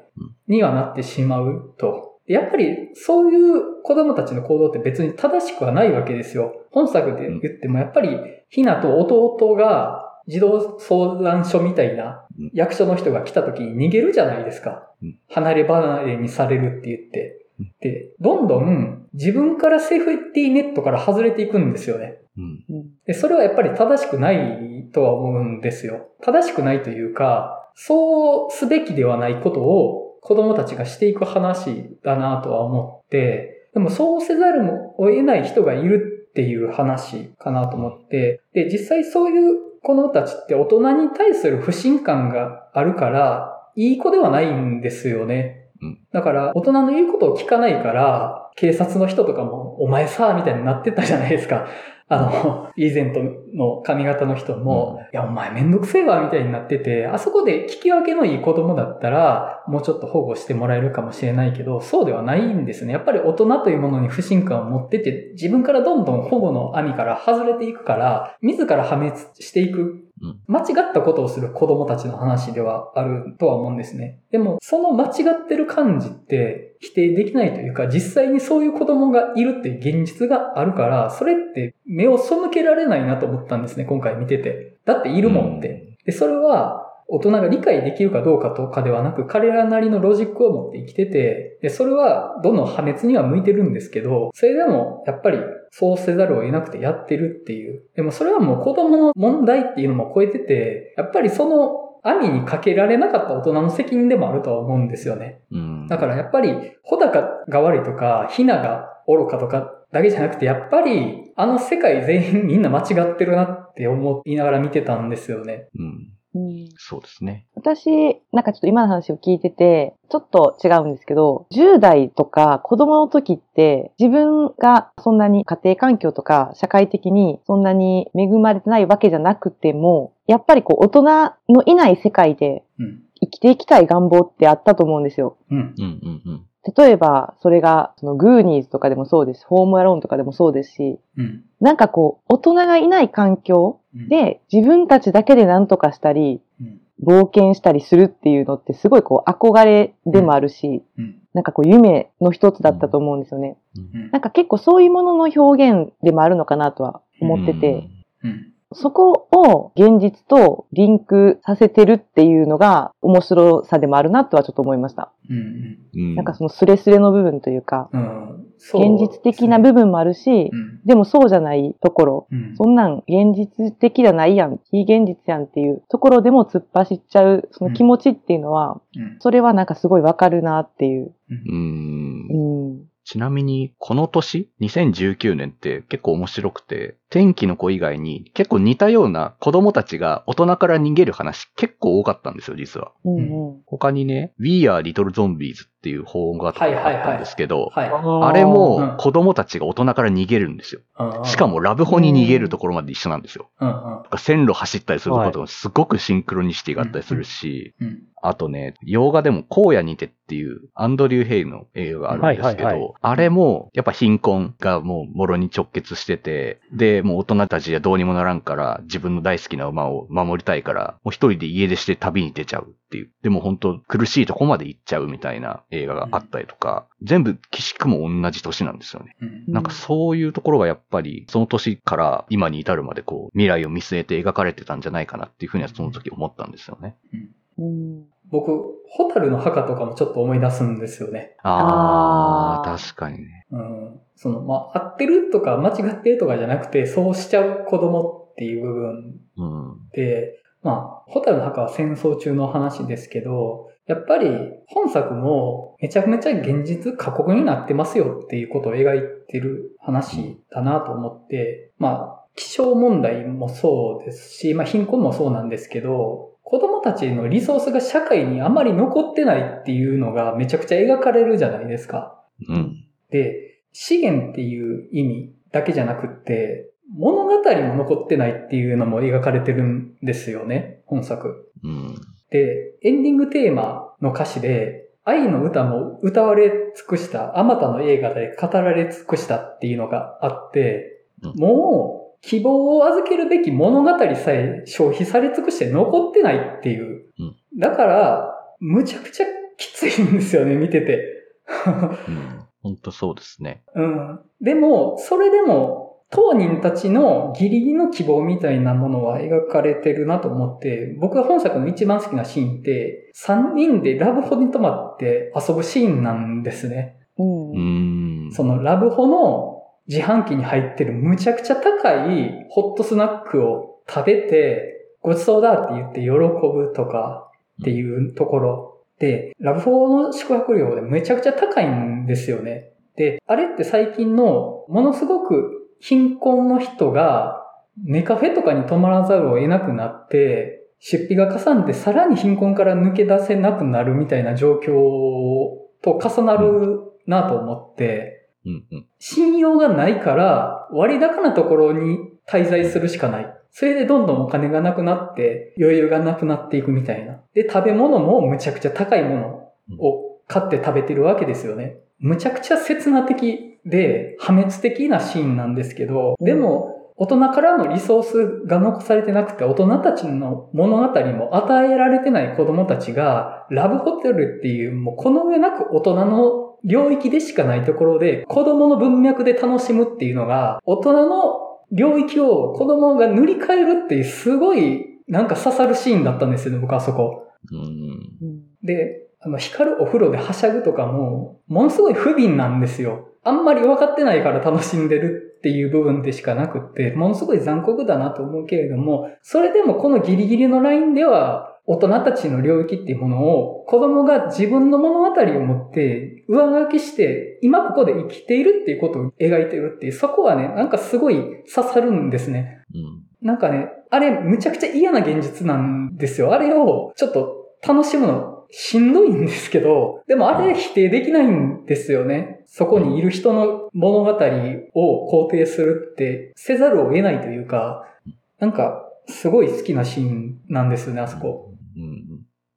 にはなってしまうと。でやっぱりそういう子供たちの行動って別に正しくはないわけですよ。本作で言ってもやっぱりひなと弟が児童相談所みたいなうん役所の人が来た時に逃げるじゃないですかうん。離れ離れにされるって言ってうん。で、どんどん自分からセーフティーネットから外れていくんですよね。うん。うん。で、それはやっぱり正しくないとは思うんですよ。正しくないというか、そうすべきではないことを子供たちがしていく話だなとは思って、でもそうせざるを得ない人がいるっていう話かなと思って、で、実際そういう子供たちって大人に対する不信感があるから、いい子ではないんですよね。うんだから、大人の言うことを聞かないから、警察の人とかも、お前さ、みたいになってたじゃないですか。あの、イーゼントの髪型の人も、いや、お前めんどくせえわ、みたいになってて、あそこで聞き分けのいい子供だったら、もうちょっと保護してもらえるかもしれないけど、そうではないんですね。やっぱり大人というものに不信感を持ってて、自分からどんどん保護の網から外れていくから、自ら破滅していくうん間違ったことをする子供たちの話ではあるとは思うんですね。でも、その間違ってる感じって否定できないというか、実際にそういう子供がいるっていう現実があるから、それって目を背けられないなと思ったんですね、今回見てて。だっているもんって。で、それは、大人が理解できるかどうかとかではなく、彼らなりのロジックを持って生きてて、で、それはどの破滅には向いてるんですけど、それでもやっぱりそうせざるを得なくてやってるっていう。でもそれはもう子供の問題っていうのも超えてて、やっぱりその網にかけられなかった大人の責任でもあるとは思うんですよね。うん。だからやっぱり、穂高が悪いとか、ひなが愚かとか、だけじゃなくて、やっぱり、あの世界全員みんな間違ってるなって思いながら見てたんですよね。うん。うんそうですね。私、なんかちょっと今の話を聞いてて、ちょっと違うんですけど、10代とか子供の時って、自分がそんなに家庭環境とか社会的にそんなに恵まれてないわけじゃなくても、やっぱりこう大人のいない世界でうん。生きていきたい願望ってあったと思うんですよ。うん。うんうんうん。例えば、それが、そのグーニーズとかでもそうですし、ホームアローンとかでもそうですし、うん。なんかこう、大人がいない環境うん、で自分たちだけで何とかしたり、うん。冒険したりするっていうのってすごいこう憧れでもあるし、うん。なんかこう夢の一つだったと思うんですよね。うんなんか結構そういうものの表現でもあるのかなとは思ってて、うん。そこを現実とリンクさせてるっていうのが面白さでもあるなとはちょっと思いました。うん。うん。なんかそのスレスレの部分というか、うん。現実的な部分もあるし、うん。でもそうじゃないところ、うん。そんなん現実的じゃないやん、非現実やんっていうところでも突っ走っちゃう、その気持ちっていうのは、うん。それはなんかすごいわかるなっていう。うんう。ん。ちなみに、この年、2019年って結構面白くて、天気の子以外に結構似たような子供たちが大人から逃げる話結構多かったんですよ、実は。うんうん。他にね、We Are Little Zombies っていう本があったんですけど、はい。あれうんも子供たちが大人から逃げるんですよ。うんしか、もラブホに逃げるところまで一緒なんですよ。うん。うん。線路走ったりするとことかすごくシンクロニシティがあったりするし、うん。あとね、洋画でも荒野にてっていうアンドリュー・ヘイの映画があるんですけど、あれもやっぱ貧困がもうもろに直結してて、で、もう大人たちはどうにもならんから自分の大好きな馬を守りたいから、もう一人で家出して旅に出ちゃうっていう。でも本当苦しいとこまで行っちゃうみたいな映画があったりとか、全部岸くも同じ年なんですよね。うん。なんかそういうところがやっぱり、その年から今に至るまでこう、未来を見据えて描かれてたんじゃないかなっていうふうにはその時思ったんですよね。うん。僕、ホタルの墓とかもちょっと思い出すんですよね。ああ、確かにね。うん。その、まあ、合ってるとか間違ってるとかじゃなくて、そうしちゃう子供っていう部分うん。で、まあ、ホタルの墓は戦争中の話ですけど、やっぱり本作もめちゃめちゃ現実過酷になってますよっていうことを描いてる話だなと思って、まあ、気象問題もそうですし、まあ貧困もそうなんですけど、子供たちのリソースが社会にあまり残ってないっていうのがめちゃくちゃ描かれるじゃないですか。うん。で、資源っていう意味だけじゃなくって、物語も残ってないっていうのも描かれてるんですよね、本作。うん。で、エンディングテーマの歌詞で、愛の歌も歌われ尽くした、あまたの映画で語られ尽くしたっていうのがあって、うんもう希望を預けるべき物語さえ消費され尽くして残ってないっていう。うんだから、むちゃくちゃきついんですよね、見てて。うん。本当そうですね。うん。でも、それでも、当人たちのギリギリの希望みたいなものは描かれてるなと思って、僕が本作の一番好きなシーンって、3人でラブホに泊まって遊ぶシーンなんですね。うんう。ん。そのラブホの自販機に入ってるむちゃくちゃ高いホットスナックを食べて、ごちそうだって言って喜ぶとかっていうところで、ラブホの宿泊料でめちゃくちゃ高いんですよね。で、あれって最近のものすごく貧困の人がネカフェとかに泊まらざるを得なくなって、出費がかさんでさらに貧困から抜け出せなくなるみたいな状況と重なるなと思って、うん。うん。信用がないから割高なところに滞在するしかない。それでどんどんお金がなくなって余裕がなくなっていくみたいな。で、食べ物もむちゃくちゃ高いものを買って食べてるわけですよね。むちゃくちゃ刹那的で破滅的なシーンなんですけど、でも大人からのリソースが残されてなくて大人たちの物語も与えられてない子供たちがラブホテルっていうもうこの上なく大人の領域でしかないところで子供の文脈で楽しむっていうのが大人の領域を子供が塗り替えるっていうすごいなんか刺さるシーンだったんですよね、僕はそこ。うん。うんで、あの、光るお風呂ではしゃぐとかも、ものすごい不憫なんですよ。あんまり分かってないから楽しんでるっていう部分でしかなくって、ものすごい残酷だなと思うけれども、それでもこのギリギリのラインでは、大人たちの領域っていうものを子供が自分の物語を持って上書きして今ここで生きているっていうことを描いてるっていう、そこはね、なんかすごい刺さるんですね。うん。なんかね、あれむちゃくちゃ嫌な現実なんですよ。あれをちょっと楽しむのしんどいんですけど、でもあれ否定できないんですよね。そこにいる人の物語を肯定するってせざるを得ないというか、なんかすごい好きなシーンなんですよね、あそこ。うん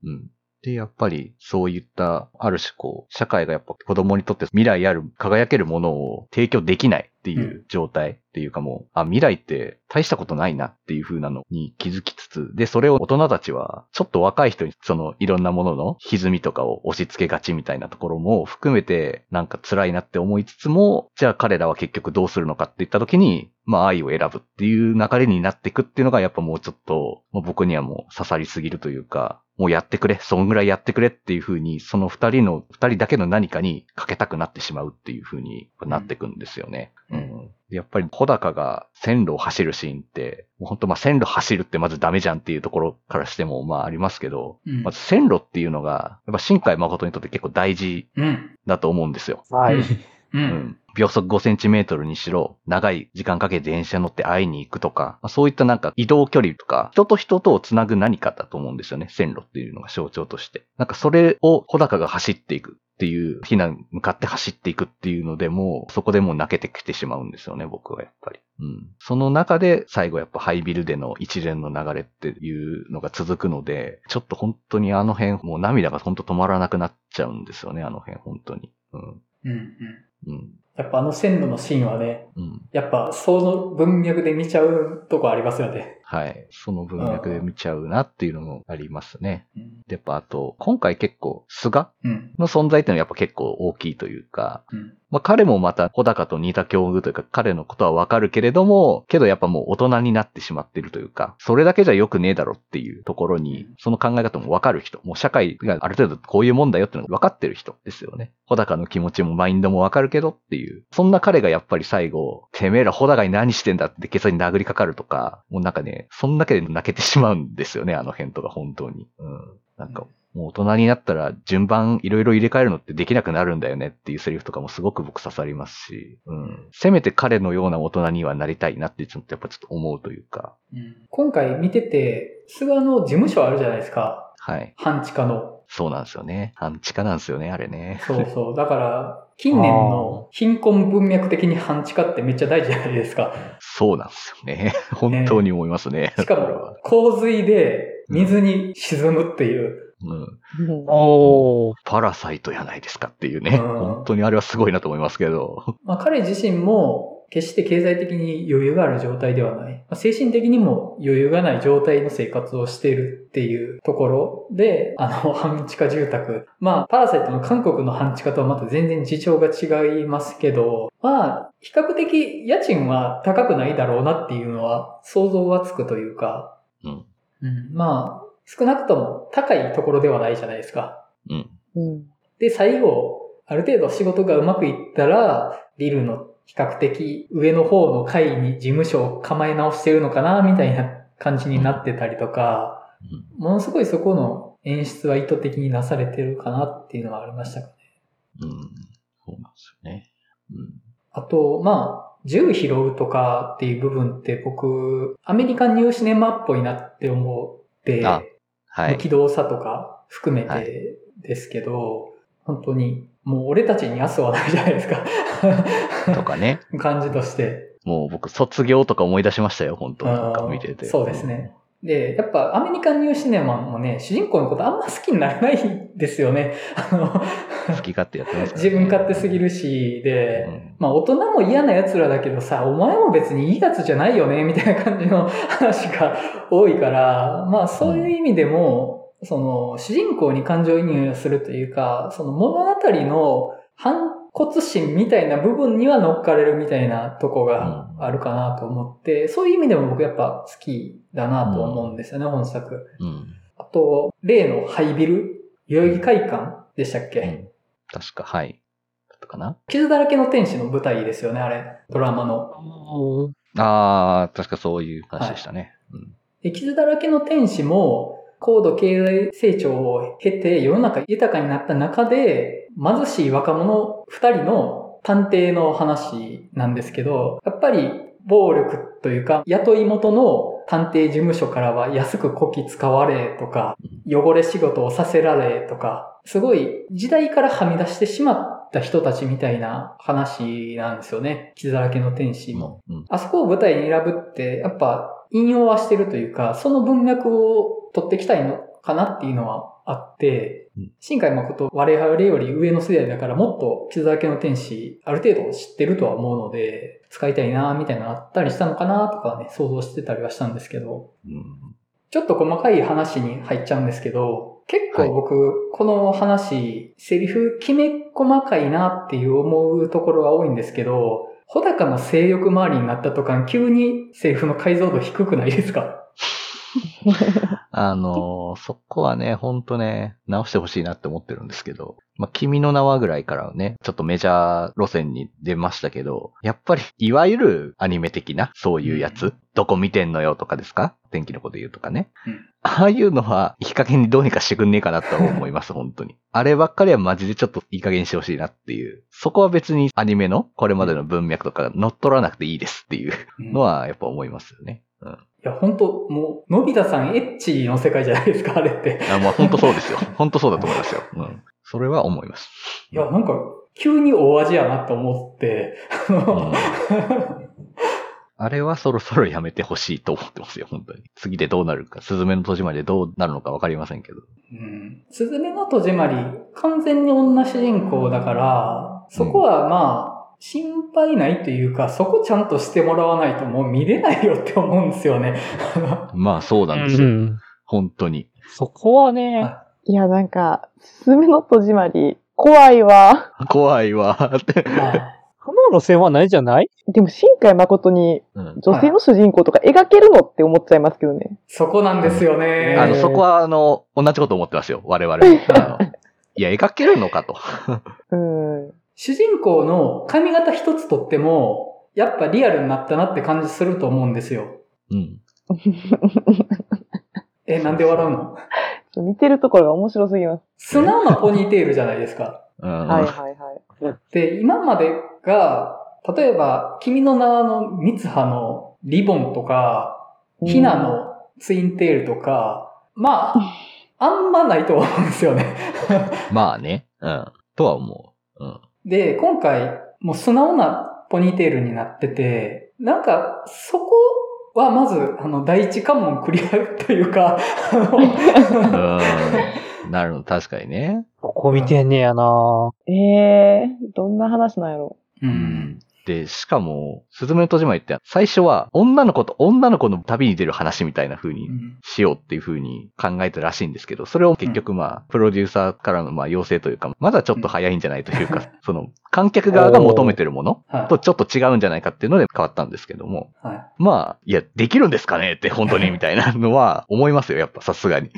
うん。うん。で、やっぱりそういった、ある種こう、社会がやっぱ子供にとって未来ある、輝けるものを提供できないっていう状態っていうかもう、あ、未来って大したことないなっていう風なのに気づきつつ、で、それを大人たちは、ちょっと若い人にそのいろんなものの歪みとかを押し付けがちみたいなところも含めて、なんか辛いなって思いつつも、じゃあ彼らは結局どうするのかって言った時に、まあ愛を選ぶっていう流れになっていくっていうのがやっぱもうちょっと、もう僕にはもう刺さりすぎるというか、もうやってくれ、そんぐらいやってくれっていう風に、その二人の、二人だけの何かにかけたくなってしまうっていう風になってくんですよね。ううんん。でやっぱり小高が線路を走るシーンって、もう本当まあ線路走るってまずダメじゃんっていうところからしてもまあありますけど、うんまず線路っていうのが、やっぱ新海誠にとって結構大事うん。だと思うんですよ。はい。う。うんん。秒速5センチメートルにしろ、長い時間かけて電車乗って会いに行くとか、まあそういったなんか移動距離とか、人と人とをつなぐ何かだと思うんですよね。線路っていうのが象徴として。なんかそれを小高が走っていくっていう、避難に向かって走っていくっていうのでもう、そこでもう泣けてきてしまうんですよね、僕はやっぱり。うん。その中で最後やっぱハイビルでの一連の流れっていうのが続くので、ちょっと本当にあの辺、もう涙が本当止まらなくなっちゃうんですよね、あの辺、本当に。うん。うん。うん。うん。やっぱあの線路のシーンはね、うん。やっぱその文脈で見ちゃうとこありますよね。はい。その文脈で見ちゃうなっていうのもありますね。うん。で、やっぱあと、今回結構、菅うん。の存在っていうのはやっぱ結構大きいというか、うん。まあ彼もまた小高と似た境遇というか、彼のことはわかるけれども、けどやっぱもう大人になってしまってるというか、それだけじゃ良くねえだろっていうところに、その考え方もわかる人、もう社会がある程度こういうもんだよっていうのが分かってる人ですよね。小高の気持ちもマインドもわかるけどっていう、そんな彼がやっぱり最後、てめえら小高に何してんだってケツに殴りかかるとか、もうなんかね、そんだけで泣けてしまうんですよね、あの辺とか本当に。うん。なんか、もう大人になったら順番いろいろ入れ替えるのってできなくなるんだよねっていうセリフとかもすごく僕刺さりますし、うん。せめて彼のような大人にはなりたいなってちょっとやっぱちょっと思うというか、うん今回見てて、菅の事務所あるじゃないですか。はい。半地下の。そうなんですよね。半地下なんですよね、あれね。そうそう。だから、近年の貧困文脈的に半地下ってめっちゃ大事じゃないですか。そうなんですよね。本当に思いますね。しかも洪水で水に沈むっていう。うん。うんおー。パラサイトやないですかっていうね。うん本当にあれはすごいなと思いますけど。まあ、彼自身も、決して経済的に余裕がある状態ではない。まあ精神的にも余裕がない状態の生活をしているっていうところで、あの、半地下住宅。まあ、パラサイトの韓国の半地下とはまた全然事情が違いますけど、まあ、比較的家賃は高くないだろうなっていうのは想像はつくというか、うん。うん、まあ、少なくとも高いところではないじゃないですか。うん。うん。で、最後、ある程度仕事がうまくいったら、ビルの比較的上の方の階に事務所を構え直してるのかな、みたいな感じになってたりとか、うんものすごいそこの演出は意図的になされてるかなっていうのはありましたかね。うん。そうなんですよね。うん。あと、まあ、銃拾うとかっていう部分って僕、アメリカンニューシネマっぽいなって思って、あはい。機動さとか含めはてですけど、本当にもう俺たちに明日はないじゃないですか。とかね。感じとして。もう僕、卒業とか思い出しましたよ、本当なんかうん見てて。そうですね。で、やっぱアメリカンニューシネマもね、主人公のことあんま好きになれないんですよね。あの、好き勝手やってますね自分勝手すぎるし、で、うんまあ大人も嫌な奴らだけどさ、お前も別にいいやつじゃないよね、みたいな感じの話が多いから、まあそういう意味でも、その主人公に感情移入するというか、その物語の反骨心みたいな部分には乗っかれるみたいなとこがあるかなと思って、そういう意味でも僕やっぱ好きだなと思うんですよね、本作。うん。あと、例のハイビル、代々木会館でしたっけ、うん確か、はい。だったかな？傷だらけの天使の舞台ですよね、あれ。ドラマの。ああ、確かそういう話でしたね。傷だらけの天使も、高度経済成長を経て世の中豊かになった中で、貧しい若者二人の探偵の話なんですけど、やっぱり暴力というか、雇い元の探偵事務所からは安くこき使われとか、汚れ仕事をさせられとか、すごい時代からはみ出してしまった人たちみたいな話なんですよね。傷だらけの天使も。うん。あそこを舞台に選ぶって、やっぱ引用はしてるというか、その文脈を取ってきたいのかなっていうのはあってうん、新海誠我々より上の世代だからもっと傷だらけの天使ある程度知ってるとは思うので、使いたいなみたいなのあったりしたのかなとかね、想像してたりはしたんですけど、うん。ちょっと細かい話に入っちゃうんですけど、結構僕、この話、セリフきめ細かいなっていう思うところが多いんですけど、穂高の性欲周りになった途端、急に政府の解像度低くないですか？あのそこはね、ほんとね、直してほしいなって思ってるんですけど、まあ、君の名はぐらいからはね、ちょっとメジャー路線に出ましたけど、やっぱり、いわゆるアニメ的な、そういうやつ、どこ見てんのよとかですか？天気のこと言うとかね。うんああいうのは、いい加減にどうにかしてくんねえかなとは思います、本当に。あればっかりはマジでちょっといい加減にしてほしいなっていう。そこは別にアニメのこれまでの文脈とか乗っ取らなくていいですっていうのはやっぱ思いますよね。うん。いや、本当もう、のび太さんエッチの世界じゃないですか、あれって。あまあ本当そうですよ。本当そうだと思いますよ。うん。それは思います。いや、なんか、急に大味やなって思って、あれはそろそろやめてほしいと思ってますよ、本当に。次でどうなるか、スズメの戸締まりでどうなるのかわかりませんけど。うん。すずめの戸締まり、完全に女主人公だから、そこはまあ、心配ないというか、そこちゃんとしてもらわないともう見れないよって思うんですよね。まあそうなんですよ。うん。本当に。そこはね、いや、なんか、すすめの戸締まり、怖いわ。怖いわこの路線はないんじゃない？でも、新海誠にうん。女性の主人公とか描けるのって思っちゃいますけどね。そこなんですよね。あの、そこはあの、同じこと思ってますよ、我々 いや、描けるのかと。うん。主人公の髪型一つとっても、やっぱリアルになったなって感じすると思うんですよ。うん。え、なんで笑うの？見てるところが面白すぎます。素直なポニーテールじゃないですか。うん。はいはいはい。で、今までが、例えば、君の名はの三葉のリボンとか、ひなのツインテールとか、まあ、あんまないと思うんですよね。まあね。うん。とは思う。うん。で、今回、もう素直なポニーテールになってて、なんか、そこはまず、あの、第一関門クリアというか。なるほど、確かにね。ここ見てんねやなええー、どんな話なんやろ。うん。で、しかも、すずめの戸締まりって、最初は、女の子と女の子の旅に出る話みたいな風にうんしようっていう風に考えたらしいんですけど、それを結局まあ、プロデューサーからのまあ要請というか、まだちょっと早いんじゃないというか、その、観客側が求めてるものはい。とちょっと違うんじゃないかっていうので変わったんですけども、はい。まあ、いや、できるんですかねって本当にみたいなのは思いますよ、やっぱさすがに。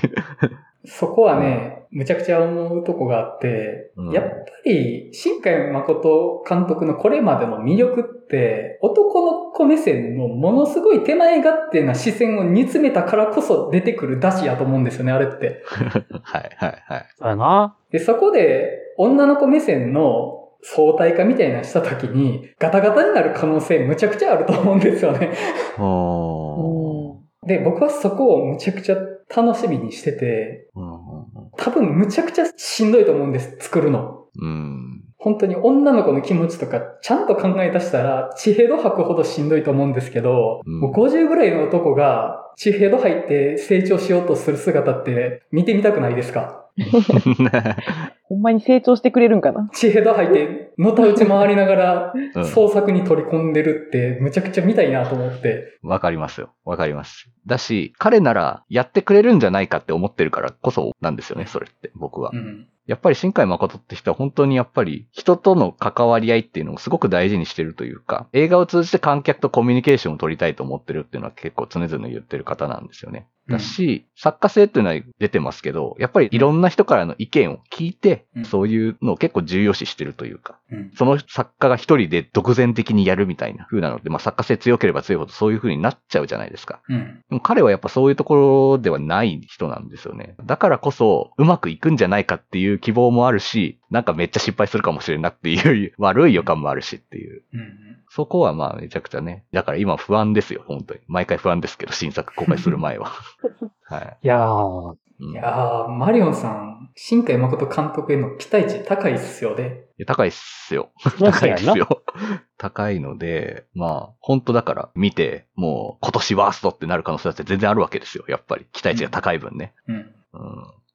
そこはね、むちゃくちゃ思うとこがあって、うんやっぱり、新海誠監督のこれまでの魅力って、男の子目線のものすごい手前勝手な視線を煮詰めたからこそ出てくる出汁やと思うんですよね、あれって。はい、はい、はい。そうやな。で、そこで、女の子目線の相対化みたいなのした時に、ガタガタになる可能性むちゃくちゃあると思うんですよね。で、僕はそこをむちゃくちゃ楽しみにしてて、多分むちゃくちゃしんどいと思うんです、作るの。うん。本当に女の子の気持ちとかちゃんと考え出したら、地平度吐くほどしんどいと思うんですけど、うんもう50ぐらいの男が地平度吐いて成長しようとする姿って見てみたくないですか？ほんまに成長してくれるんかな？地平度吐いて、のたうち回りながらうん創作に取り込んでるってむちゃくちゃ見たいなと思って。わかりますよ。わかります。だし、彼ならやってくれるんじゃないかって思ってるからこそなんですよね、それって、僕はう。ん。やっぱり新海誠って人は本当にやっぱり人との関わり合いっていうのをすごく大事にしてるというか、映画を通じて観客とコミュニケーションを取りたいと思ってるっていうのは結構常々言ってる方なんですよね。だし、作家性っていうのは出てますけど、やっぱりいろんな人からの意見を聞いて、うんそういうのを結構重要視してるというか、うん。その作家が一人で独善的にやるみたいな風なので、まあ作家性強ければ強いほどそういう風になっちゃうじゃないですか。うん。でも彼はやっぱそういうところではない人なんですよね。だからこそ、うまくいくんじゃないかっていう希望もあるし、なんかめっちゃ失敗するかもしれんなっていう悪い予感もあるしっていう。うん。そこはまあめちゃくちゃね。だから今不安ですよ、本当に。毎回不安ですけど、新作公開する前は。はい。いやー、うんいやー、マリオンさん、新海誠監督への期待値高いっすよね。いや高いっすよ。高いっすよ。高いので、まあ、本当だから見て、もう今年ワーストってなる可能性だって全然あるわけですよ。やっぱり。期待値が高い分ね。うん。うん。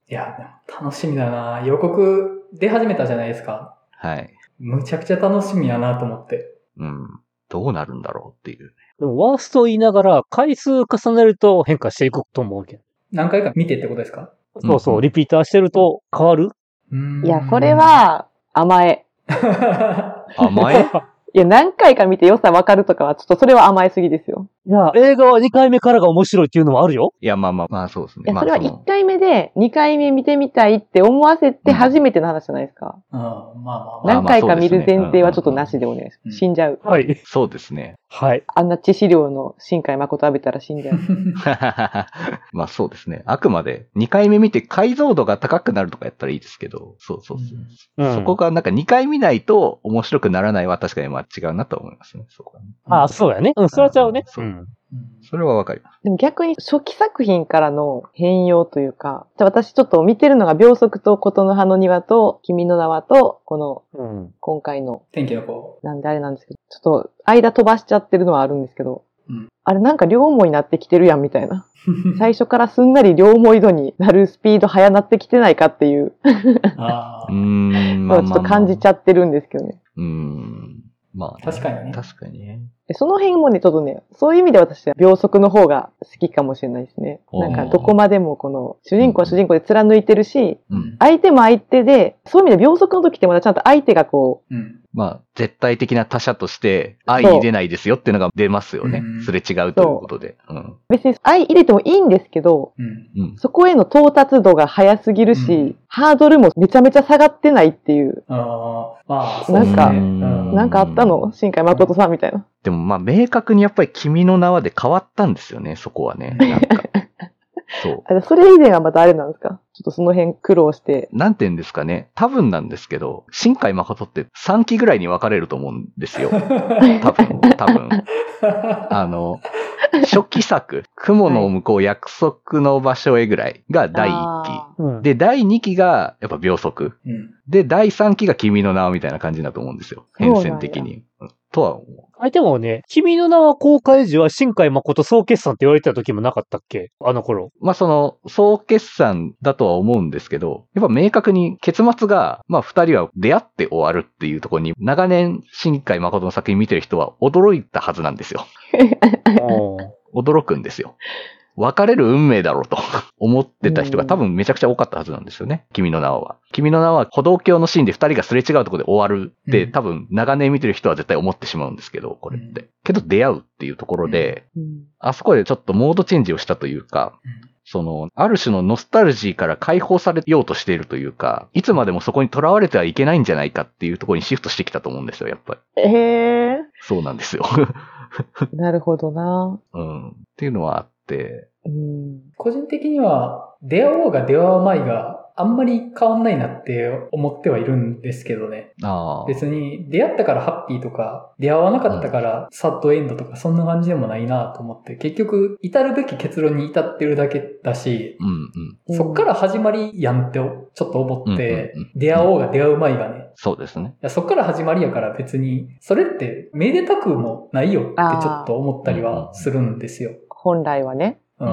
いや、でも楽しみだな予告出始めたじゃないですか。はい。むちゃくちゃ楽しみやなと思って。うん。どうなるんだろうっていう。でもワーストを言いながら、回数重ねると変化していくと思うけど。何回か見てってことですか？そうそうう、んリピーターしてると変わる？うーんいや、それ、は甘え。甘え？いや、何回か見て良さ分かるとかは、ちょっとそれは甘えすぎですよ。いや、映画は2回目からが面白いっていうのもあるよ。いや、まあまあ、まあそうですね。いや、それはまあ1回目で2回目見てみたいって思わせて初めての話じゃないですか。うん、まあまあまあ。まあ何回か見る前提はちょっとなしでお願いしうんます。死んじゃう。はい。そうですね。はい。あんな致死量の新海誠浴びたら死んじゃう。まあそうですね。あくまで2回目見て解像度が高くなるとかやったらいいですけど、そうそうそう。うん。そこがなんか2回見ないと面白くならないは確かにまあ違うなと思いますね。そこはね。ああ、そうやね。うん、それはちゃうね。うん。それはわかります。でも逆に初期作品からの変容というか、じゃあ私ちょっと見てるのが秒速と琴の葉の庭と君の名はと、このうん。今回の、天気の子。なんであれなんですけど、ちょっと間飛ばしちゃってるのはあるんですけど、うんあれなんか両思いになってきてるやんみたいな。最初からすんなり両思い度になるスピード早なってきてないかっていうあうーん、ちょっと感じちゃゃってるんですけどね。う。ん。まあ、あ、確かにね。確かにね。でその辺もね、ちょっとね、そういう意味で私は秒速の方が好きかもしれないですね。なんかどこまでもこの、主人公は主人公で貫いてるし、うん。相手も相手で、そういう意味で秒速の時ってまだちゃんと相手がこうん。まあ、絶対的な他者として愛に出ないですよっていうのが出ますよねうん。すれ違うということで。うん。う、別に相入れてもいいんですけど。そこへの到達度が早すぎるし、うんハードルもめちゃめちゃ下がってないっていう、ああ、まあ、そうですね。なんかうんなんかあったの？新海誠さんみたいな。でもまあ、明確にやっぱり君の名はで変わったんですよね、そこはね。なんか。そう。あそれ以前はまたあれなんですか？ちょっとその辺苦労して。なんて言うんですかね。多分なんですけど、新海誠って3期ぐらいに分かれると思うんですよ。多分、多分。あの、初期作、雲の向こう約束の場所へぐらいが第1あうん。期。で、第2期がやっぱ秒速。うん。で、第3期が君の名はみたいな感じだと思うんですよ。変遷的に。うんとは思う。あ、でもね、君の名は公開時は新海誠総決算って言われてた時もなかったっけ？あの頃。まあその、総決算だとは思うんですけど、やっぱ明確に結末が、まあ二人は出会って終わるっていうところに、長年新海誠の作品見てる人は驚いたはずなんですよ。驚くんですよ。別れる運命だろうと 思ってた人が多分めちゃくちゃ多かったはずなんですよね。君の名は。君の名は歩道橋のシーンで二人がすれ違うところで終わるって、うん多分長年見てる人は絶対思ってしまうんですけど、これって。うんけど出会うっていうところで、うんあそこでちょっとモードチェンジをしたというか、その、ある種のノスタルジーから解放されようとしているというか、いつまでもそこに囚われてはいけないんじゃないかっていうところにシフトしてきたと思うんですよ、やっぱり。ええそうなんですよ。なるほどな。うん。っていうのはあって、うん。個人的には、出会おうが出会わないがあんまり変わんないなって思ってはいるんですけどね。別に出会ったからハッピーとか、出会わなかったからサッドエンドとかそんな感じでもないなと思って、結局至るべき結論に至ってるだけだし、うんうん。そっから始まりやんってちょっと思ってうんうんうん、出会おうが出会うまいがね。そうですね。いやそっから始まりやから別に、それってめでたくもないよってちょっと思ったりはするんですよ。本来はね。うん。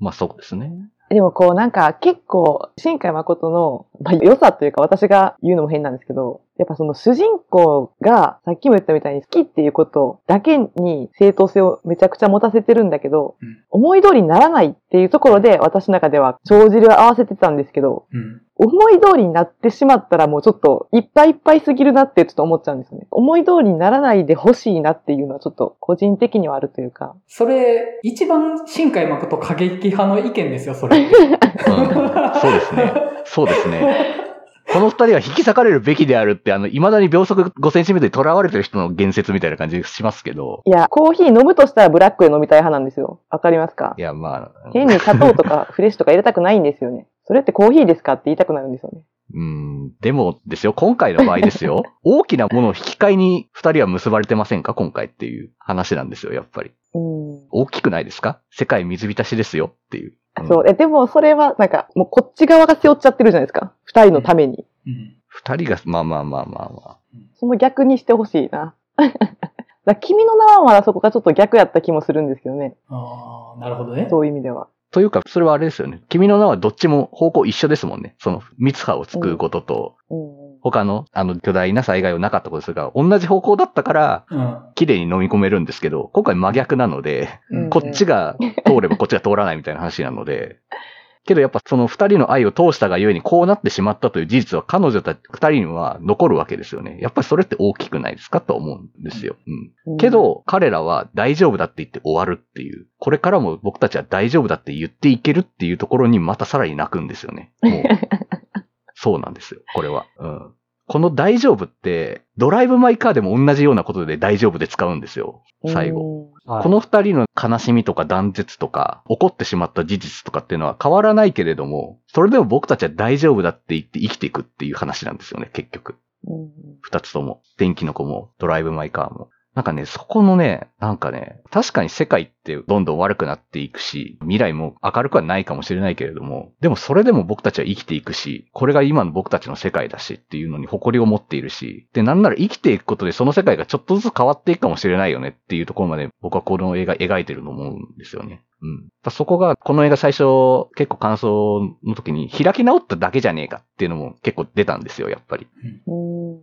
まあそうですね。でもこうなんか結構、新海誠のまあ、良さというか私が言うのも変なんですけど、やっぱその主人公がさっきも言ったみたいに好きっていうことだけに正当性をめちゃくちゃ持たせてるんだけど、うん思い通りにならないっていうところで私の中では帳尻を合わせてたんですけど、うん。思い通りになってしまったらもうちょっといっぱいいっぱいすぎるなってちょっと思っちゃうんですよね。思い通りにならないでほしいなっていうのはちょっと個人的にはあるというか。それ、一番新海誠過激派の意見ですよ、それ。うんそうですね。そうですね。この二人は引き裂かれるべきであるって、あの、未だに秒速5センチメートルに囚われてる人の言説みたいな感じしますけど。いや、コーヒー飲むとしたらブラックで飲みたい派なんですよ。わかりますかいや、まあ、変に砂糖とかフレッシュとか入れたくないんですよね。それってコーヒーですかって言いたくなるんですよね。うん、でもですよ、今回の場合ですよ。大きなものを引き換えに二人は結ばれてませんか？今回っていう話なんですよ、やっぱり。うん。大きくないですか？世界水浸しですよ？っていう。うんそう。え、でもそれはなんか、もうこっち側が背負っちゃってるじゃないですか？二人のために。うん。二人が、まあまあまあまあまあ。その逆にしてほしいな。だ君の名はまだそこがちょっと逆やった気もするんですけどね。ああ、なるほどね。そういう意味では。というか、それはあれですよね。君の名はどっちも方向一緒ですもんね。その、密波を救うことと、うん。他の、あの、巨大な災害をなかったことですが、同じ方向だったから、うん。綺麗に飲み込めるんですけど、今回真逆なので、うんこっちが通ればこっちが通らないみたいな話なので、けどやっぱその二人の愛を通したがゆえにこうなってしまったという事実は彼女たち二人には残るわけですよね。やっぱりそれって大きくないですかと思うんですよ。うん。け、ど、彼らは大丈夫だって言って終わるっていう。これからも僕たちは大丈夫だって言っていけるっていうところにまたさらに泣くんですよね。もう。そうなんですよ。これは。うん。この大丈夫って、ドライブ・マイ・カーでも同じようなことで大丈夫で使うんですよ。最後。後。はいこの二人の悲しみとか断絶とか、起こってしまった事実とかっていうのは変わらないけれども、それでも僕たちは大丈夫だって言って生きていくっていう話なんですよね、結局。うん二つとも。天気の子も、ドライブ・マイ・カーも。なんかね、そこのね、なんかね、確かに世界ってどんどん悪くなっていくし、未来も明るくはないかもしれないけれども、でもそれでも僕たちは生きていくし、これが今の僕たちの世界だしっていうのに誇りを持っているし、で、なんなら生きていくことでその世界がちょっとずつ変わっていくかもしれないよねっていうところまで僕はこの映画描いてると思うんですよね。うん。そこが、この映画最初、結構感想の時に開き直っただけじゃねえかっていうのも結構出たんですよ、やっぱり。うん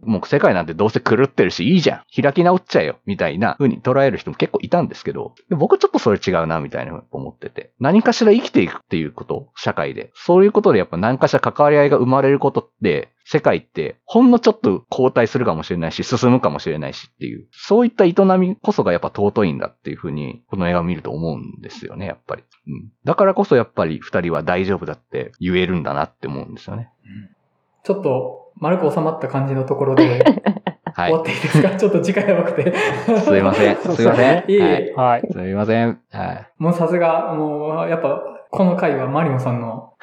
もう世界なんてどうせ狂ってるしいいじゃん開き直っちゃえよみたいな風に捉える人も結構いたんですけど、で僕ちょっとそれ違うなみたいな思ってて。何かしら生きていくっていうこと、社会で。そういうことでやっぱ何かしら関わり合いが生まれることって、世界ってほんのちょっと後退するかもしれないし、進むかもしれないしっていう、そういった営みこそがやっぱ尊いんだっていう風に、この映画を見ると思うんですよね、やっぱり。うん。だからこそやっぱり二人は大丈夫だって言えるんだなって思うんですよね。ちょっと、丸く収まった感じのところで、はい終わ。っていいですか？ちょっと時間やばくて。すいません。すいません。いえいはい。すみません。はい。もうさすが、もう、やっぱ、この回はマリオンさんの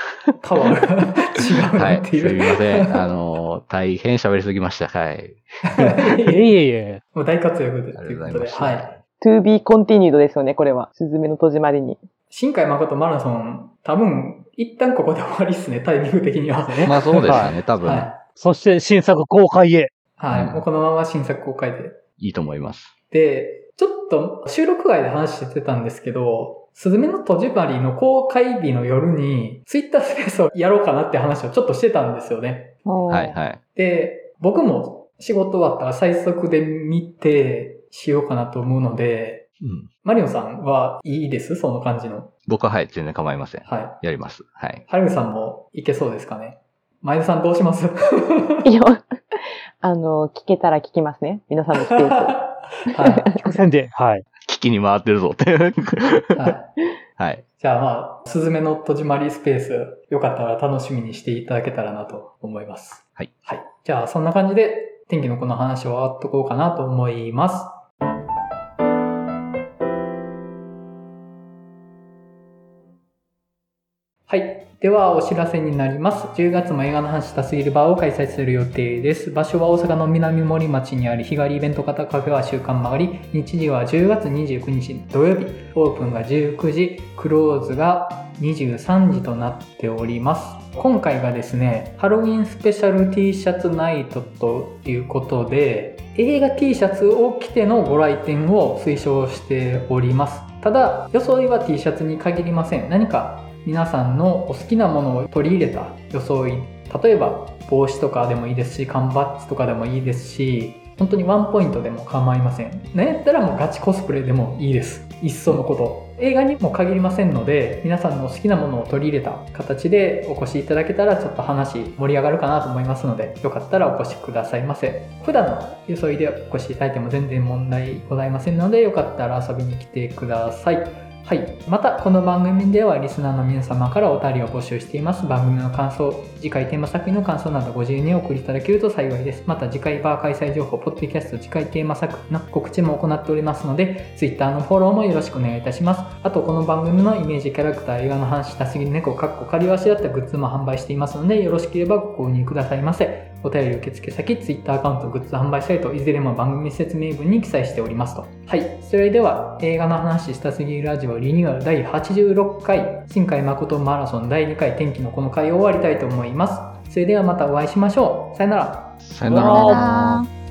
パワーが 違うは。ないってすいう。みません。あの、大変喋りすぎました。はい。いえいえいえ。もう大活躍であということで。りがとうございました。はい。to be continued ですよね、これは。すずめの戸締まりに。新海誠マラソン、多分、一旦ここで終わりっすね、タイミング的には。まあそうですよね、多分、、はいい。そして新作公開へ。はい。うんもうこのまま新作公開で。いと思います。で、ちょっと収録外で話してたんですけど、すずめの戸締まりの公開日の夜に、ツイッタースペースをやろうかなって話をちょっとしてたんですよね。ははいはい。で、僕も仕事終わったら最速で見てしようかなと思うので、うん。マリオンさんはいいです？その感じの。僕ははい、全然構いません。はい。やります。はい。ハルミさんもいけそうですかね？前田さんどうします？いや、あの、聞けたら聞きますね。皆さんのスペースを。はい。で。はい。聞きに回ってるぞって。はい。はい。じゃあまあ、すずめの戸締まりスペース、よかったら楽しみにしていただけたらなと思います。はい。はい。じゃあそんな感じで、天気のこの話を終わっとこうかなと思います。はい。では、お知らせになります。10月も映画の話したすぎるバーを開催する予定です。場所は大阪の南森町にある日帰りイベント型カフェは週刊曲がり、日時は10月29日土曜日、オープンが19時、クローズが23時となっております。今回がですね、ハロウィンスペシャル T シャツナイトということで、映画 T シャツを着てのご来店を推奨しております。ただ、装いは T シャツに限りません。何か皆さんのお好きなものを取り入れた装い例えば帽子とかでもいいですし、缶バッジとかでもいいですし、本当にワンポイントでも構いません。なんやったらもうガチコスプレでもいいです。いっそのこと。映画にも限りませんので、皆さんの好きなものを取り入れた形でお越しいただけたらちょっと話盛り上がるかなと思いますので、よかったらお越しくださいませ。普段の装いでお越しいただいても全然問題ございませんので、よかったら遊びに来てください。はい。また、この番組ではリスナーの皆様からお便りを募集しています。番組の感想、次回テーマ作品の感想などご自由にお送りいただけると幸いです。また、次回バー開催情報、ポッドキャスト次回テーマ作品の告知も行っておりますので、Twitter のフォローもよろしくお願いいたします。あと、この番組のイメージキャラクター、映画の話したすぎる猫、かっこ仮わしだったグッズも販売していますので、よろしければご購入くださいませ。お便り受付先、Twitter アカウント、グッズ販売サイト、いずれも番組説明文に記載しておりますと。はい。それでは、映画の話したすぎるラジオリニューアル第86回、新海誠マラソン第2回天気のこの回を終わりたいと思います。それではまたお会いしましょう。さよなら。さよなら。